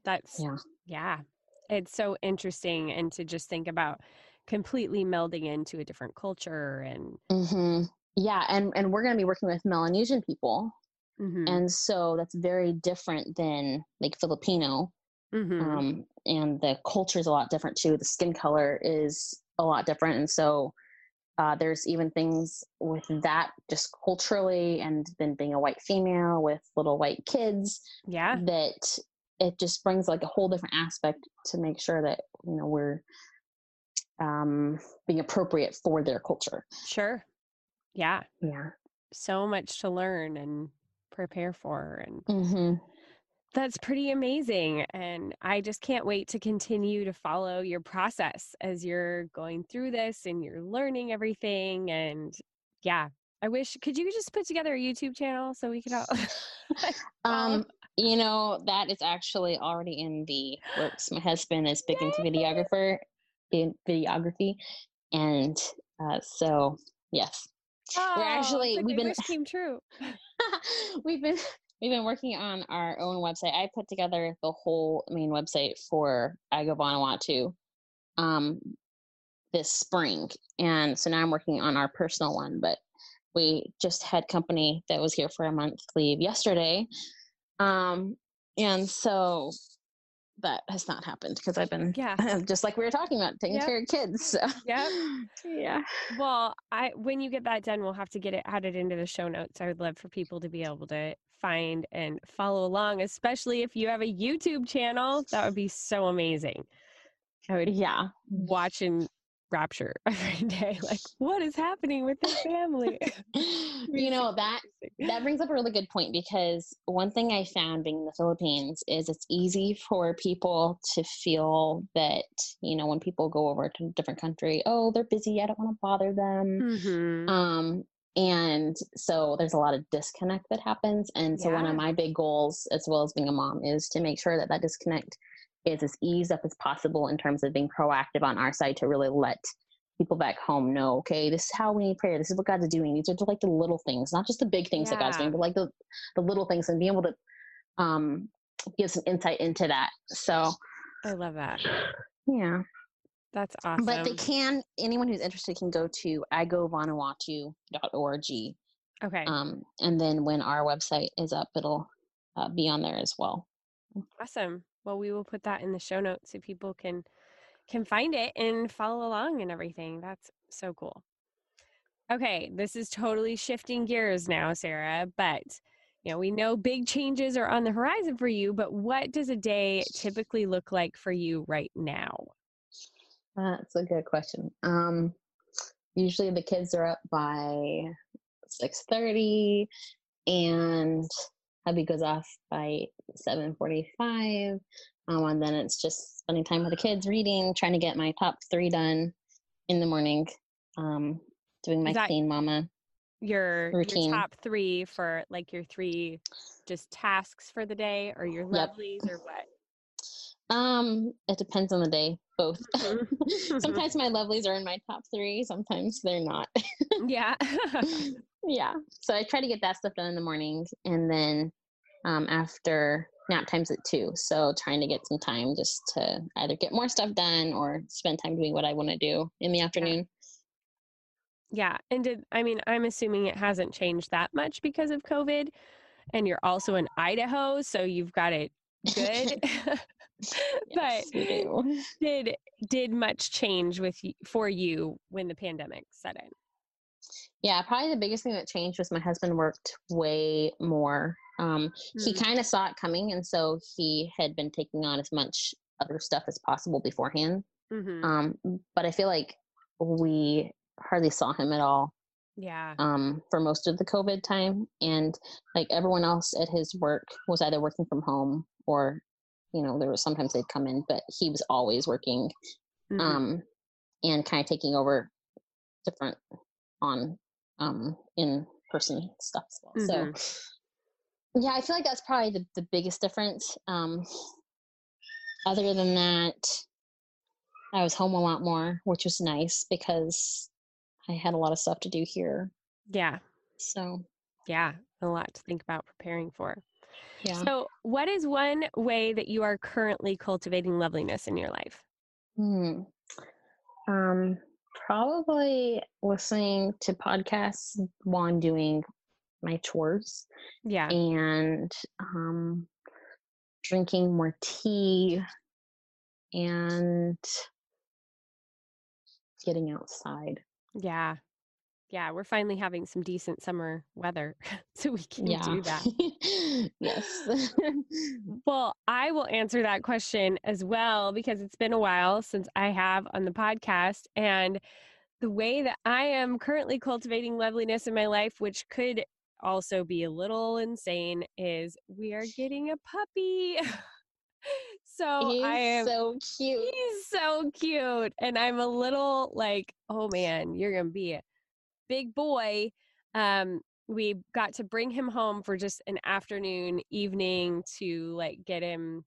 That's yeah yeah. It's so interesting and to just think about completely melding into a different culture and hmm Yeah, and and we're going to be working with Melanesian people, Mhm. and so that's very different than like Filipino, Mhm. um, and the culture is a lot different too. The skin color is a lot different, and so uh, there's even things with that just culturally, and then being a white female with little white kids yeah. that it just brings like a whole different aspect to make sure that you know we're um, being appropriate for their culture. Sure. Yeah. Yeah. So much to learn and prepare for and hmm That's pretty amazing. And I just can't wait to continue to follow your process as you're going through this and you're learning everything. And yeah, I wish, could you just put together a YouTube channel so we could all. Um, you know, that is actually already in the works. My husband is big into videographer in videography. And uh, so yes. Oh, it's actually- like we've been- wish came true. we've been we've been working on our own website. I put together the whole main website for I Go um this spring. And so now I'm working on our personal one, but we just had company that was here for a month leave yesterday. Um and so that has not happened because I've been Yeah. just like we were talking about taking Yep. care of kids. So Yep. yeah. Well, I when you get that done, we'll have to get it added into the show notes. I would love for people to be able to find and follow along, especially if you have a YouTube channel. That would be so amazing. I would Yeah. watch in rapture every day. Like, what is happening with this family? you know that that brings up a really good point because one thing I found being in the Philippines is it's easy for people to feel that, you know, when people go over to a different country, oh, they're busy, I don't want to bother them. Mhm. Um, and so there's a lot of disconnect that happens. And so one of my big goals, as well as being a mom, is to make sure that that disconnect is as eased up as possible in terms of being proactive on our side to really let people back home know, okay, this is how we need prayer. This is what God's doing. These are like the little things, not just the big things yeah. that God's doing, but like the, the little things and being able to um, give some insight into that. So I love that. Yeah. That's awesome. But they can, anyone who's interested can go to igovanuatu.org. Okay. Um, and then when our website is up, it'll uh, be on there as well. Awesome. Well, we will put that in the show notes so people can can find it and follow along and everything. That's so cool. Okay, this is totally shifting gears now, Sarah, but you know, we know big changes are on the horizon for you, but what does a day typically look like for you right now? That's a good question. Um, usually the kids are up by 6.30 and hubby goes off by 7.45 um, and then it's just spending time with the kids reading trying to get my top three done in the morning um, doing my clean mama your, routine. your top three for like your three just tasks for the day or your lovelies yep. or what um, it depends on the day. Both. Sometimes my lovelies are in my top three. Sometimes they're not. yeah. yeah. So I try to get that stuff done in the morning, and then um, after nap times at two. So trying to get some time just to either get more stuff done or spend time doing what I want to do in the afternoon. Yeah. And did I mean I'm assuming it hasn't changed that much because of COVID. And you're also in Idaho, so you've got it good. but did did much change with for you when the pandemic set in? Yeah, probably the biggest thing that changed was my husband worked way more. Um, mm. He kind of saw it coming, and so he had been taking on as much other stuff as possible beforehand. Mm-hmm. Um, but I feel like we hardly saw him at all. Yeah. Um, for most of the COVID time, and like everyone else at his work was either working from home or you know there was sometimes they'd come in but he was always working mm-hmm. um and kind of taking over different on um in person stuff as well. mm-hmm. so yeah i feel like that's probably the, the biggest difference um other than that i was home a lot more which was nice because i had a lot of stuff to do here yeah so yeah a lot to think about preparing for yeah. So, what is one way that you are currently cultivating loveliness in your life? Hmm. Um, probably listening to podcasts while I'm doing my chores. Yeah. And um, drinking more tea and getting outside. Yeah yeah, we're finally having some decent summer weather, so we can yeah. do that. yes. well, I will answer that question as well because it's been a while since I have on the podcast. And the way that I am currently cultivating loveliness in my life, which could also be a little insane, is we are getting a puppy. so he's I am so cute. He's so cute. And I'm a little like, oh man, you're gonna be a big boy, um, we got to bring him home for just an afternoon, evening to like get him,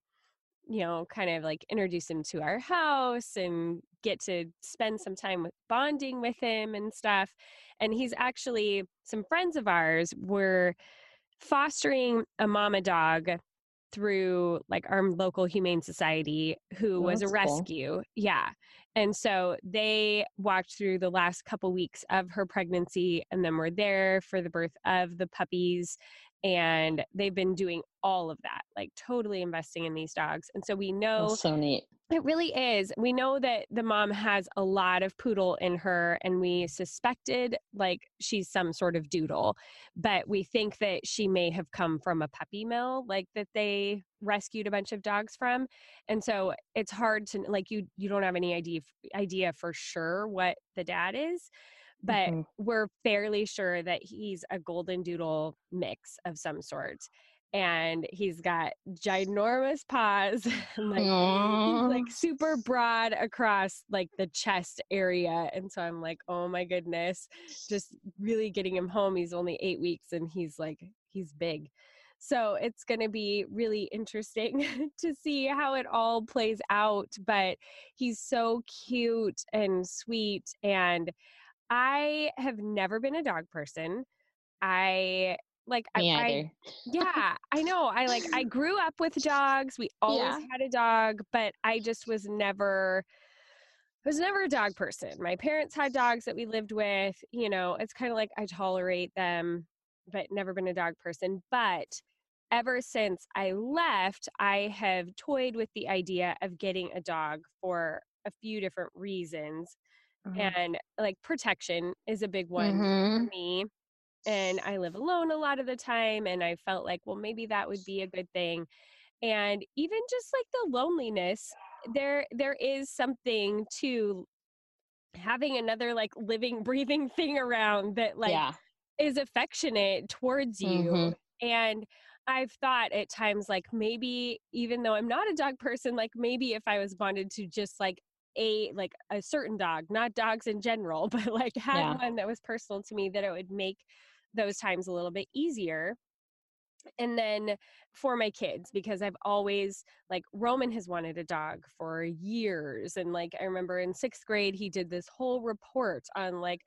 you know, kind of like introduce him to our house and get to spend some time with bonding with him and stuff. And he's actually some friends of ours were fostering a mama dog through like our local humane society who oh, was a rescue cool. yeah and so they walked through the last couple weeks of her pregnancy and then were there for the birth of the puppies and they've been doing all of that like totally investing in these dogs and so we know That's so neat. it really is. We know that the mom has a lot of poodle in her and we suspected like she's some sort of doodle but we think that she may have come from a puppy mill like that they rescued a bunch of dogs from and so it's hard to like you you don't have any idea idea for sure what the dad is but mm-hmm. we're fairly sure that he's a golden doodle mix of some sort and he's got ginormous paws like like super broad across like the chest area and so i'm like oh my goodness just really getting him home he's only eight weeks and he's like he's big So it's going to be really interesting to see how it all plays out. But he's so cute and sweet. And I have never been a dog person. I like Me I, I yeah, I know. I like I grew up with dogs. We always Yeah. had a dog, but I just was never I was never a dog person. My parents had dogs that we lived with, you know, it's kind of like I tolerate them, but never been a dog person. But ever since I left, I have toyed with the idea of getting a dog for a few different reasons. And like protection is a big one for Mhm. me and I live alone a lot of the time and I felt like well maybe that would be a good thing and even just like the loneliness there there is something to having another like living breathing thing around that like yeah. is affectionate towards you Mhm. and I've thought at times like maybe even though I'm not a dog person like maybe if I was bonded to just like a like a certain dog not dogs in general but like had Yeah. one that was personal to me that it would make those times a little bit easier. And then for my kids because i've always like roman has wanted a dog for years and like i remember in sixth grade he did this whole report on like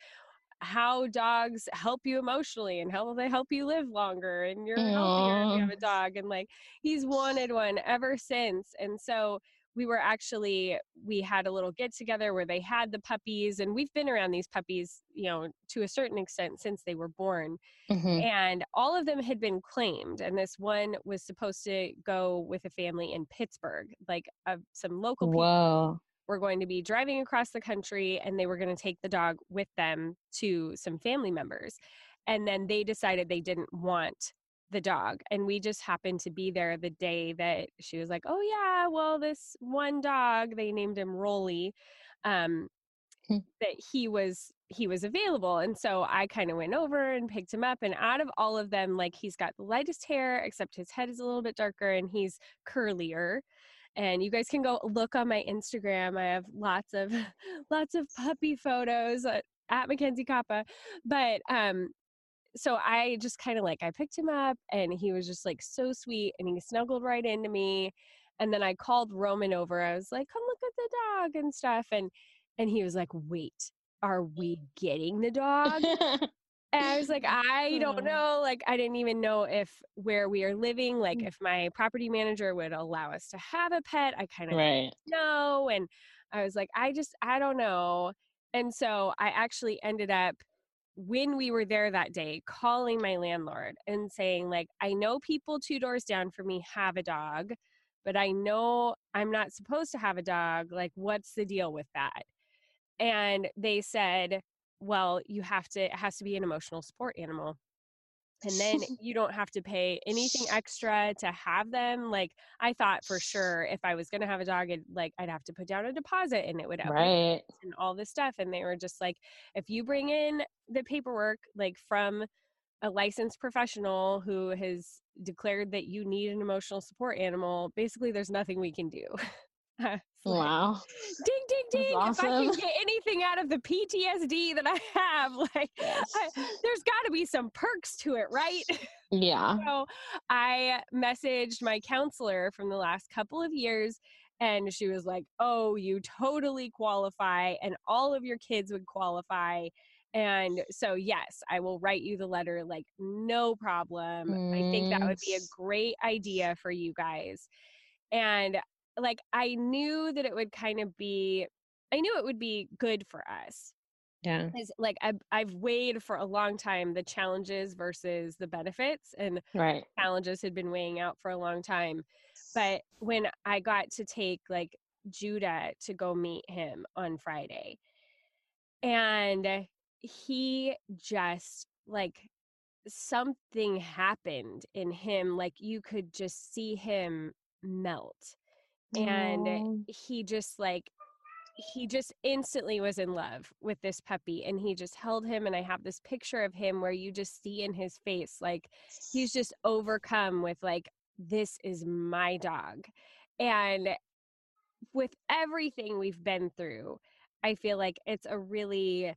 how dogs help you emotionally and how they help you live longer and you're healthier if you have a dog and like he's wanted one ever since. And so we were actually we had a little get together where they had the puppies and we've been around these puppies you know to a certain extent since they were born Mhm. and all of them had been claimed and this one was supposed to go with a family in pittsburgh like uh, some local people Whoa. were going to be driving across the country and they were going to take the dog with them to some family members and then they decided they didn't want the dog and we just happened to be there the day that she was like oh yeah well this one dog they named him rolly um Hmm. that he was he was available and so i kind of went over and picked him up and out of all of them like he's got the lightest hair except his head is a little bit darker and he's curlier and you guys can go look on my instagram i have lots of lots of puppy photos at, at mackenzie kappa but um so i just kind of like i picked him up and he was just like so sweet and he snuggled right into me and then i called roman over i was like come look at the dog and stuff and and he was like wait are we getting the dog and I was like, I don't know. Like, I didn't even know if where we are living, like, Mm. if my property manager would allow us to have a pet. I kind of right. know. And I was like, I just, I don't know. And so I actually ended up, when we were there that day, calling my landlord and saying, like, I know people two doors down from me have a dog, but I know I'm not supposed to have a dog. Like, what's the deal with that? And they said, well, you have to, it has to be an emotional support animal. And then you don't have to pay anything extra to have them. Like I thought for sure if I was gonna have a dog, it, like I'd have to put down a deposit and it would Right. and all this stuff. And they were just like, if you bring in the paperwork, like from a licensed professional who has declared that you need an emotional support animal, basically there's nothing we can do. I was like, Wow. ding ding ding if i can get anything out of the ptsd that i have like Yes. I, there's got to be some perks to it right Yeah. so i messaged my counselor from the last couple of years and she was like oh you totally qualify and all of your kids would qualify and so yes i will write you the letter like no problem i think that would be a Mm. great idea for you guys and like i knew that it would kind of be i knew it would be good for us Yeah. is like I've, I've weighed for a long time the challenges versus the benefits and Right. challenges had been weighing out for a long time but when i got to take like judah to go meet him on friday and he just like something happened in him like you could just see him melt and Aw. he just like he just instantly was in love with this puppy and he just held him and i have this picture of him where you just see in his face like he's just overcome with like this is my dog and with everything we've been through i feel like it's a really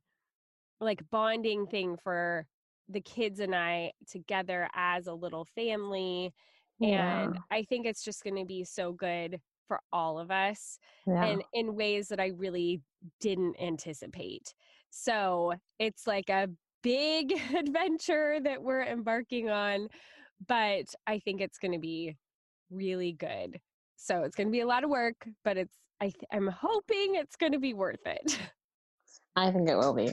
like bonding thing for the kids and I together as a little family. Yeah. And I think it's just going to be so good for all of us Yeah. and in ways that I really didn't anticipate. So it's like a big adventure that we're embarking on, but I think it's going to be really good. So it's going to be a lot of work, but it's I th- I'm hoping it's going to be worth it. I think it will be.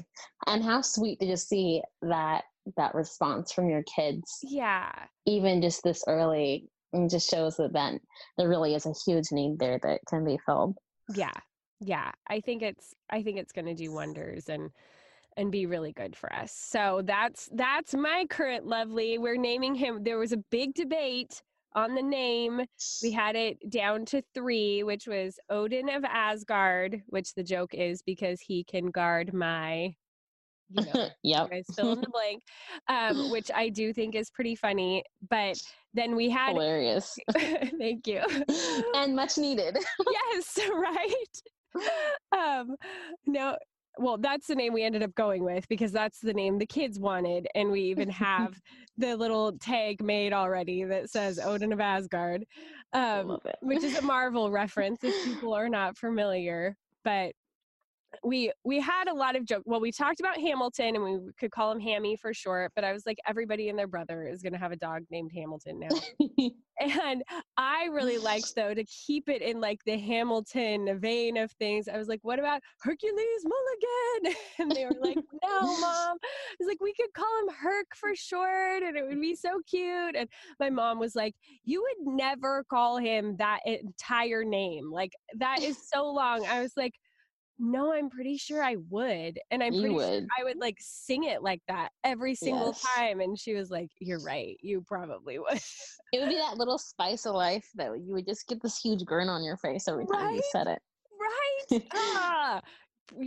And how sweet to just see that that response from your kids, yeah. even just this early, and just shows that then there really is a huge need there that can be filled. Yeah. Yeah. I think it's I think it's going to do wonders and and be really good for us. So that's that's my current lovely. We're naming him. There was a big debate on the name. We had it down to 3, which was Odin of Asgard, which the joke is because he can guard my you know, you yep. guys fill in the blank, um, which I do think is pretty funny. But then we had, Hilarious. thank you. and much needed. yes, right. Um, no, well, that's the name we ended up going with because that's the name the kids wanted, and we even have the little tag made already that says Odin of Asgard, um, which is a Marvel reference if people are not familiar. But we we had a lot of joke. Well, we talked about Hamilton, and we could call him Hammy for short. But I was like, everybody and their brother is going to have a dog named Hamilton now. And I really liked though to keep it in like the Hamilton vein of things. I was like, what about Hercules Mulligan? And they were like, no, mom. I was like, we could call him Herc for short and it would be so cute. And my mom was like, you would never call him that entire name. Like that is so long. I was like, no, I'm pretty sure I would. And I'm You pretty sure would. I would like sing it like that every single Yes. time. And she was like, you're right. You probably would. it would be that little spice of life that you would just get this huge grin on your face every time you said it. Right? ah,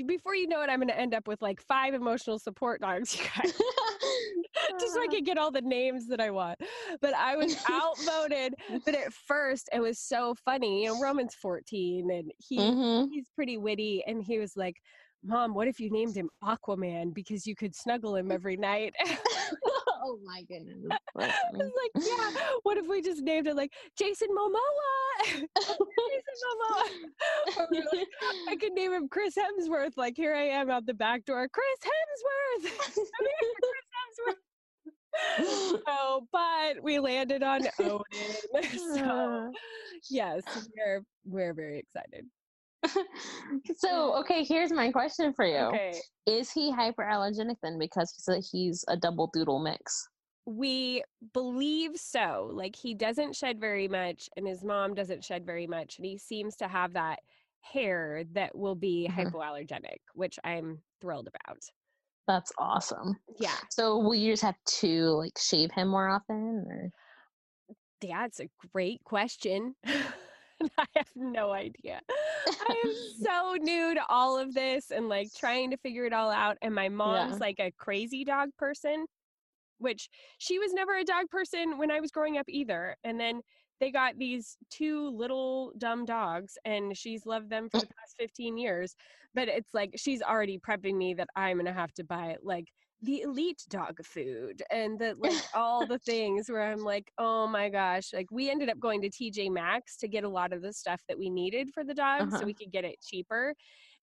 before you know it, I'm going to end up with like five emotional support dogs, you guys, just so I could get all the names that I want. But I was outvoted. But at first, it was so funny. You know, Roman's 14 and he hmm he's pretty witty, and he was like. Mom, what if you named him Aquaman because you could snuggle him every night? oh my goodness. I was like, yeah. What if we just named it like Jason Momoa? Jason Momoa. Or like, I could name him Chris Hemsworth. Like here I am out the back door, Chris Hemsworth. I'm here Chris Hemsworth. So, but we landed on Odin. so yes, we're we're very excited. so okay, here's my question for you. Okay. Is he hyperallergenic then because he's a, he's a double doodle mix? We believe so. Like he doesn't shed very much, and his mom doesn't shed very much, and he seems to have that hair that will be Mhm. hypoallergenic, which I'm thrilled about. That's awesome. Yeah, So will you just have to like shave him more often or yeah, it's a great question. I have no idea. I am so new to all of this and like trying to figure it all out. And my mom's like a crazy dog person, which she was never a dog person when I was growing up either. And then they got these two little dumb dogs and she's loved them for the past 15 years. But it's like she's already prepping me that I'm going to have to buy like the elite dog food and the like all the things where I'm like, oh my gosh. Like we ended up going to TJ Maxx to get a lot of the stuff that we needed for the dog so Uh-huh. we could get it cheaper.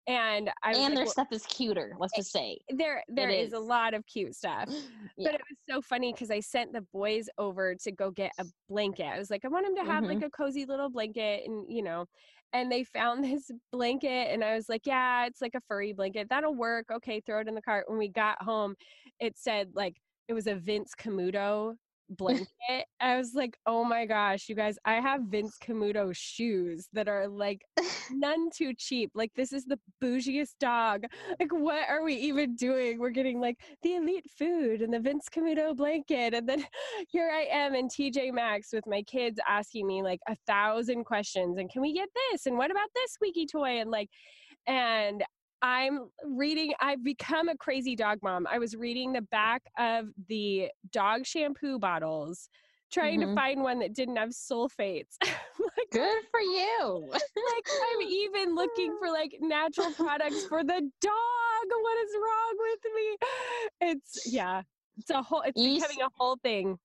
And I was and like, their well, stuff is cuter, let's just say. there there is. a lot of cute stuff. Yeah. But it was so funny because I sent the boys over to go get a blanket. I was like, I want them to have like a cozy little blanket, and you know, and they found this blanket, and I was like, yeah, it's like a furry blanket. That'll work. Okay, throw it in the cart. When we got home, it said like it was a Vince Camuto blanket. I was like, oh my gosh, you guys, I have Vince Camuto shoes that are like none too cheap. Like this is the bougiest dog. Like what are we even doing? We're getting like the elite food and the Vince Camuto blanket, and then here I am in TJ Maxx with my kids asking me like a thousand questions. And can we get this? And what about this squeaky toy? And like, and I'm reading, I've become a crazy dog mom. I was reading the back of the dog shampoo bottles, trying to Mhm. find one that didn't have sulfates. like, Good for you. like I'm even looking for like natural products for the dog. What is wrong with me? It's yeah. It's a whole. It's You becoming a whole thing.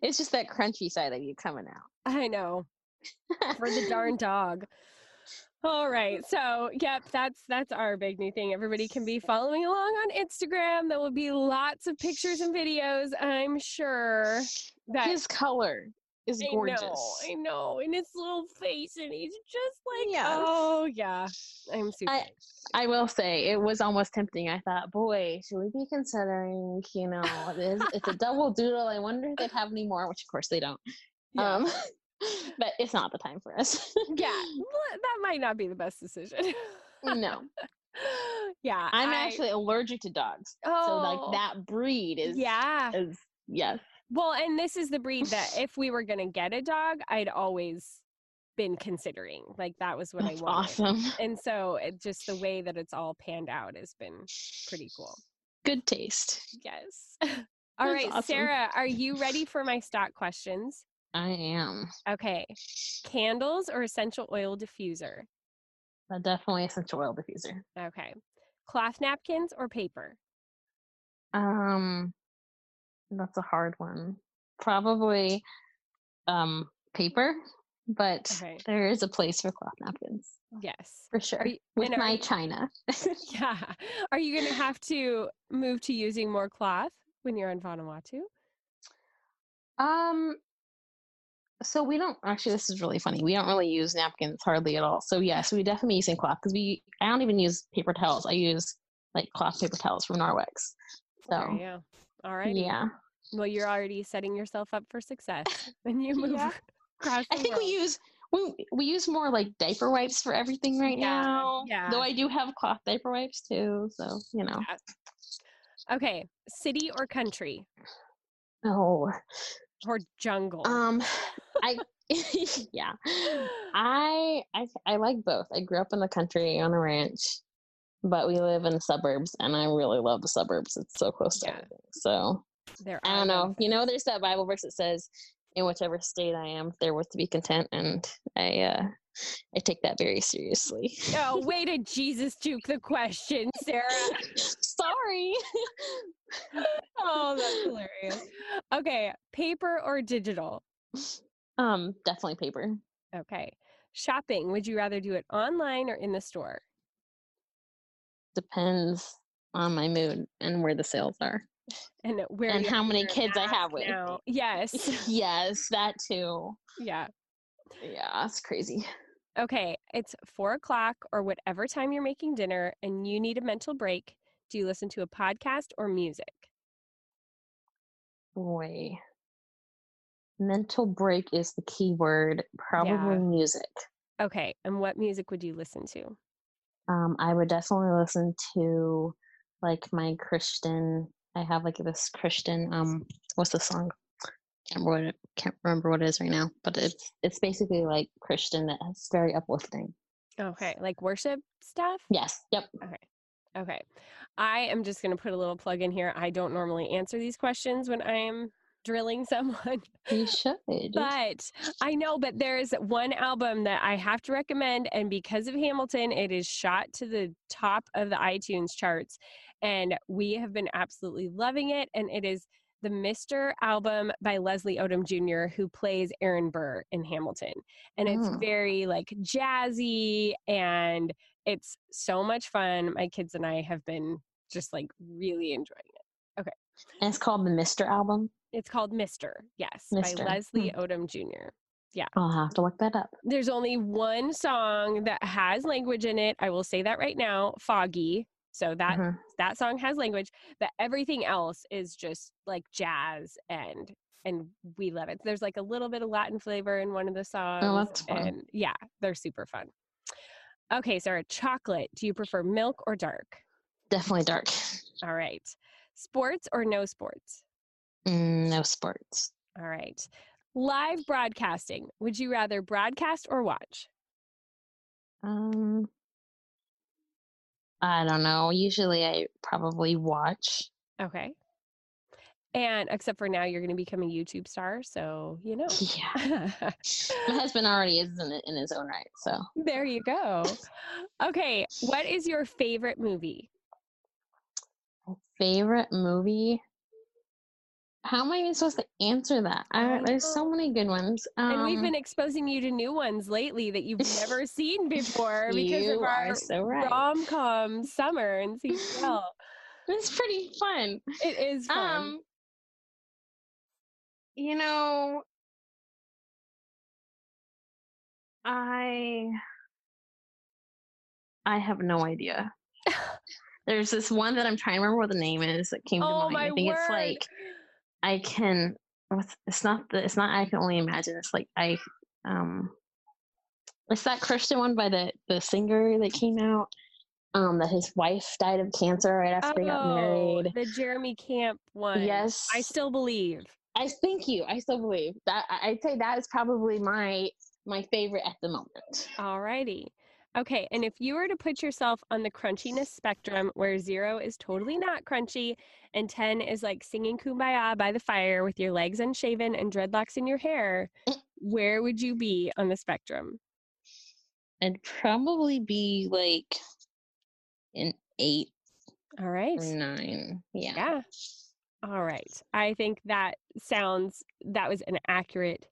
It's just that crunchy side of you coming out. I know for the darn dog. All right. So, yep, that's that's our big new thing. Everybody can be following along on Instagram. There will be lots of pictures and videos. I'm sure that His color is gorgeous. I know, I know, and his little face, and he's just like, Yes. oh yeah, I'm super. I, I will say it was almost tempting. I thought, boy, should we be considering, you know, this, it's a double doodle. I wonder if they have any more, which of course they don't. yeah. Um, but it's not the time for us. yeah, that might not be the best decision. no, yeah, I'm I- actually allergic to dogs. oh, So like oh. that breed is Yeah. is yes. Well, and this is the breed that if we were gonna get a dog, I'd always been considering. Like that was what That's I wanted. awesome. And so it just the way that it's all panned out has been pretty cool. Good taste. Yes. All That's right, awesome. Sarah, are you ready for my stock questions? I am. Okay. Candles or essential oil diffuser? Uh, definitely essential oil diffuser. Okay. Cloth napkins or paper? Um, that's a hard one. Probably um paper, but Okay. there is a place for cloth napkins Yes. for sure. you- With my you- china. Yeah. Are you going to have to move to using more cloth when you're in Vanuatu? um, so we don't actually. This is really funny. We don't really use napkins hardly at all. So yes, we definitely using cloth because we. I don't even use paper towels. I use like cloth paper towels from Norwex. So go. All right. yeah, Well, you're already setting yourself up for success when you move Yeah. across I think we use we we use more like diaper wipes for everything right Yeah, now. yeah. Though I do have cloth diaper wipes too, so you know. Okay. City or country Oh, or jungle? um, I yeah, I I I like both. I grew up in the country on a ranch, but we live in the suburbs, and I really love the suburbs. It's so close to Yeah. everything. So there I don't know. You know, there's that Bible verse that says, "In whichever state I am, there with to be content," and I uh I take that very seriously. Oh, way to Jesus juke the question, Sarah. Sorry. Oh, that's hilarious. Okay. Paper or digital? Um, definitely paper. Okay. Shopping. Would you rather do it online or in the store? Depends on my mood and where the sales are. And where And how many kids I have with now. Yes. yes, that too. yeah. Yeah, that's crazy. Okay. It's four o'clock or whatever time you're making dinner and you need a mental break. Do you listen to a podcast or music? Boy. Mental break is the key word. Probably Yeah. music. Okay. And what music would you listen to? Um, I would definitely listen to like my Christian. I have like this Christian. Um, what's the song? Can't remember what it, can't remember what it is right now. But it's it's basically like Christian that's very uplifting. Okay. Like worship stuff? Yes. Yep. Okay. Okay. I am just going to put a little plug in here. I don't normally answer these questions when I am drilling someone, You should. but I know, but there's one album that I have to recommend. And because of Hamilton, it is shot to the top of the iTunes charts. And we have been absolutely loving it. And it is the Mr. album by Leslie Odom Jr., who plays Aaron Burr in Hamilton. And it's Mm. very like jazzy and it's so much fun. My kids and I have been just like really enjoying it. Okay. And it's called the Mister album. It's called Mr. Yes, Mr.. by Leslie Odom Jr. Yeah. I'll have to look that up. There's only one song that has language in it. I will say that right now, Foggy. So that Mhm. that song has language, but everything else is just like jazz and and we love it. There's like a little bit of Latin flavor in one of the songs. Oh, that's fun. And yeah, they're super fun. Okay, Sarah, chocolate. Do you prefer milk or dark? Definitely dark. All right. Sports or no sports? Mm, no sports. All right. Live broadcasting. Would you rather broadcast or watch? Um, I don't know. Usually, I probably watch. Okay. And except for now, you're going to become a YouTube star. So, you know. Yeah, my husband already is in in his own right. So there you go. Okay. What is your favorite movie? favorite movie. How am I even supposed to answer that? I, there's so many good ones. Um, and we've Um, been exposing you to new ones lately that you've never seen before because You of our so right. rom com summer and CCL. It's pretty fun. It is fun. Um, you know, I I have no idea. There's this one that I'm trying to remember what the name is that came to oh mind. my I think word! it's like I can. It's not the. It's not. I can only imagine. It's like I. Um. It's that Christian one by the the singer that came out. Um, that his wife died of cancer right after they got Oh, married. the Jeremy Camp one. Yes, I still believe. I thank you. I still believe that. I'd say that is probably my my favorite at the moment. Alrighty. Okay, and if you were to put yourself on the crunchiness spectrum where zero is totally not crunchy and 10 is like singing kumbaya by the fire with your legs unshaven and dreadlocks in your hair, mm. where would you be on the spectrum? I'd probably be like an eight All right. or nine. Yeah. Yeah. All right. I think that sounds that was an accurate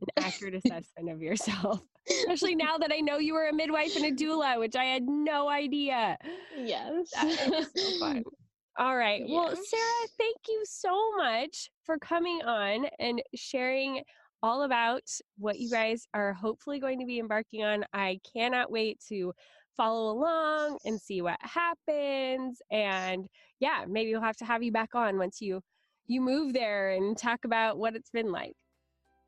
an accurate assessment of yourself. Especially now that I know you were a midwife and a doula, which I had no idea. Yes. So. All right. Well, Sarah, thank you so much for coming on and sharing all about what you guys are hopefully going to be embarking on. I cannot wait to follow along and see what happens. And yeah, maybe we'll have to have you back on once you you move there and talk about what it's been like.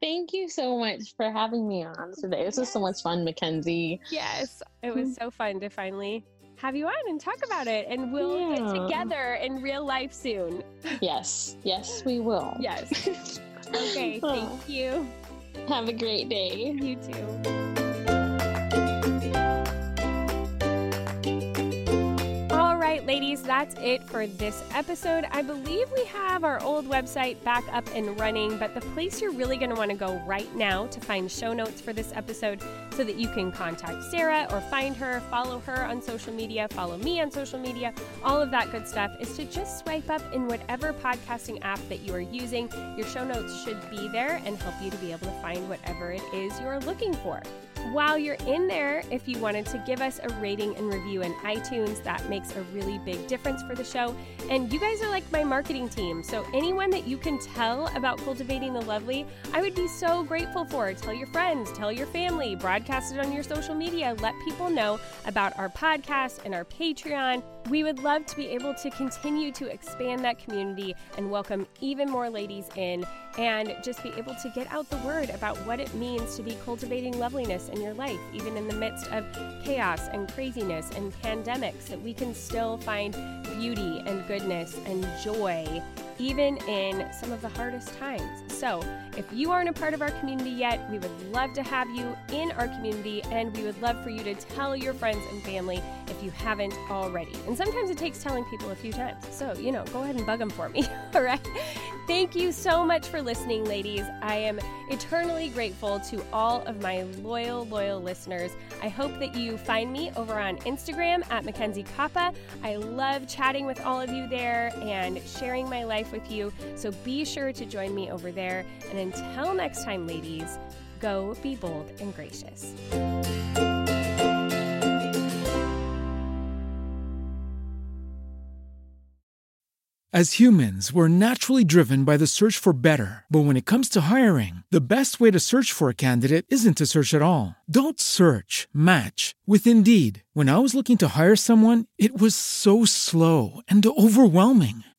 Thank you so much for having me on today. This was so much fun, Mackenzie. Yes, it was so fun to finally have you on and talk about it. And we'll Yeah. get together in real life soon. Yes. Yes, we will. Yes. Okay, Oh, thank you. Have a great day. You too. Right, ladies, that's it for this episode. I believe we have our old website back up and running, but the place you're really going to want to go right now to find show notes for this episode so that you can contact Sarah or find her, follow her on social media, follow me on social media, all of that good stuff is to just swipe up in whatever podcasting app that you are using. Your show notes should be there and help you to be able to find whatever it is you're looking for. While you're in there, if you wanted to give us a rating and review in iTunes, that makes a really big difference for the show. And you guys are like my marketing team. So, anyone that you can tell about cultivating the lovely, I would be so grateful for. Tell your friends, tell your family, broadcast it on your social media, let people know about our podcast and our Patreon. We would love to be able to continue to expand that community and welcome even more ladies in and just be able to get out the word about what it means to be cultivating loveliness in your life, even in the midst of chaos and craziness and pandemics, that we can still find beauty and goodness and joy even in some of the hardest times. So, if you aren't a part of our community yet, we would love to have you in our community and we would love for you to tell your friends and family if you haven't already. And sometimes it takes telling people a few times. So, you know, go ahead and bug them for me. All right. Thank you so much for listening, ladies. I am eternally grateful to all of my loyal, loyal listeners. I hope that you find me over on Instagram at Mackenzie Koppa. I love chatting with all of you there and sharing my life with you. So be sure to join me over there. And until next time, ladies, go be bold and gracious. As humans, we're naturally driven by the search for better. But when it comes to hiring, the best way to search for a candidate isn't to search at all. Don't search, match with Indeed. When I was looking to hire someone, it was so slow and overwhelming.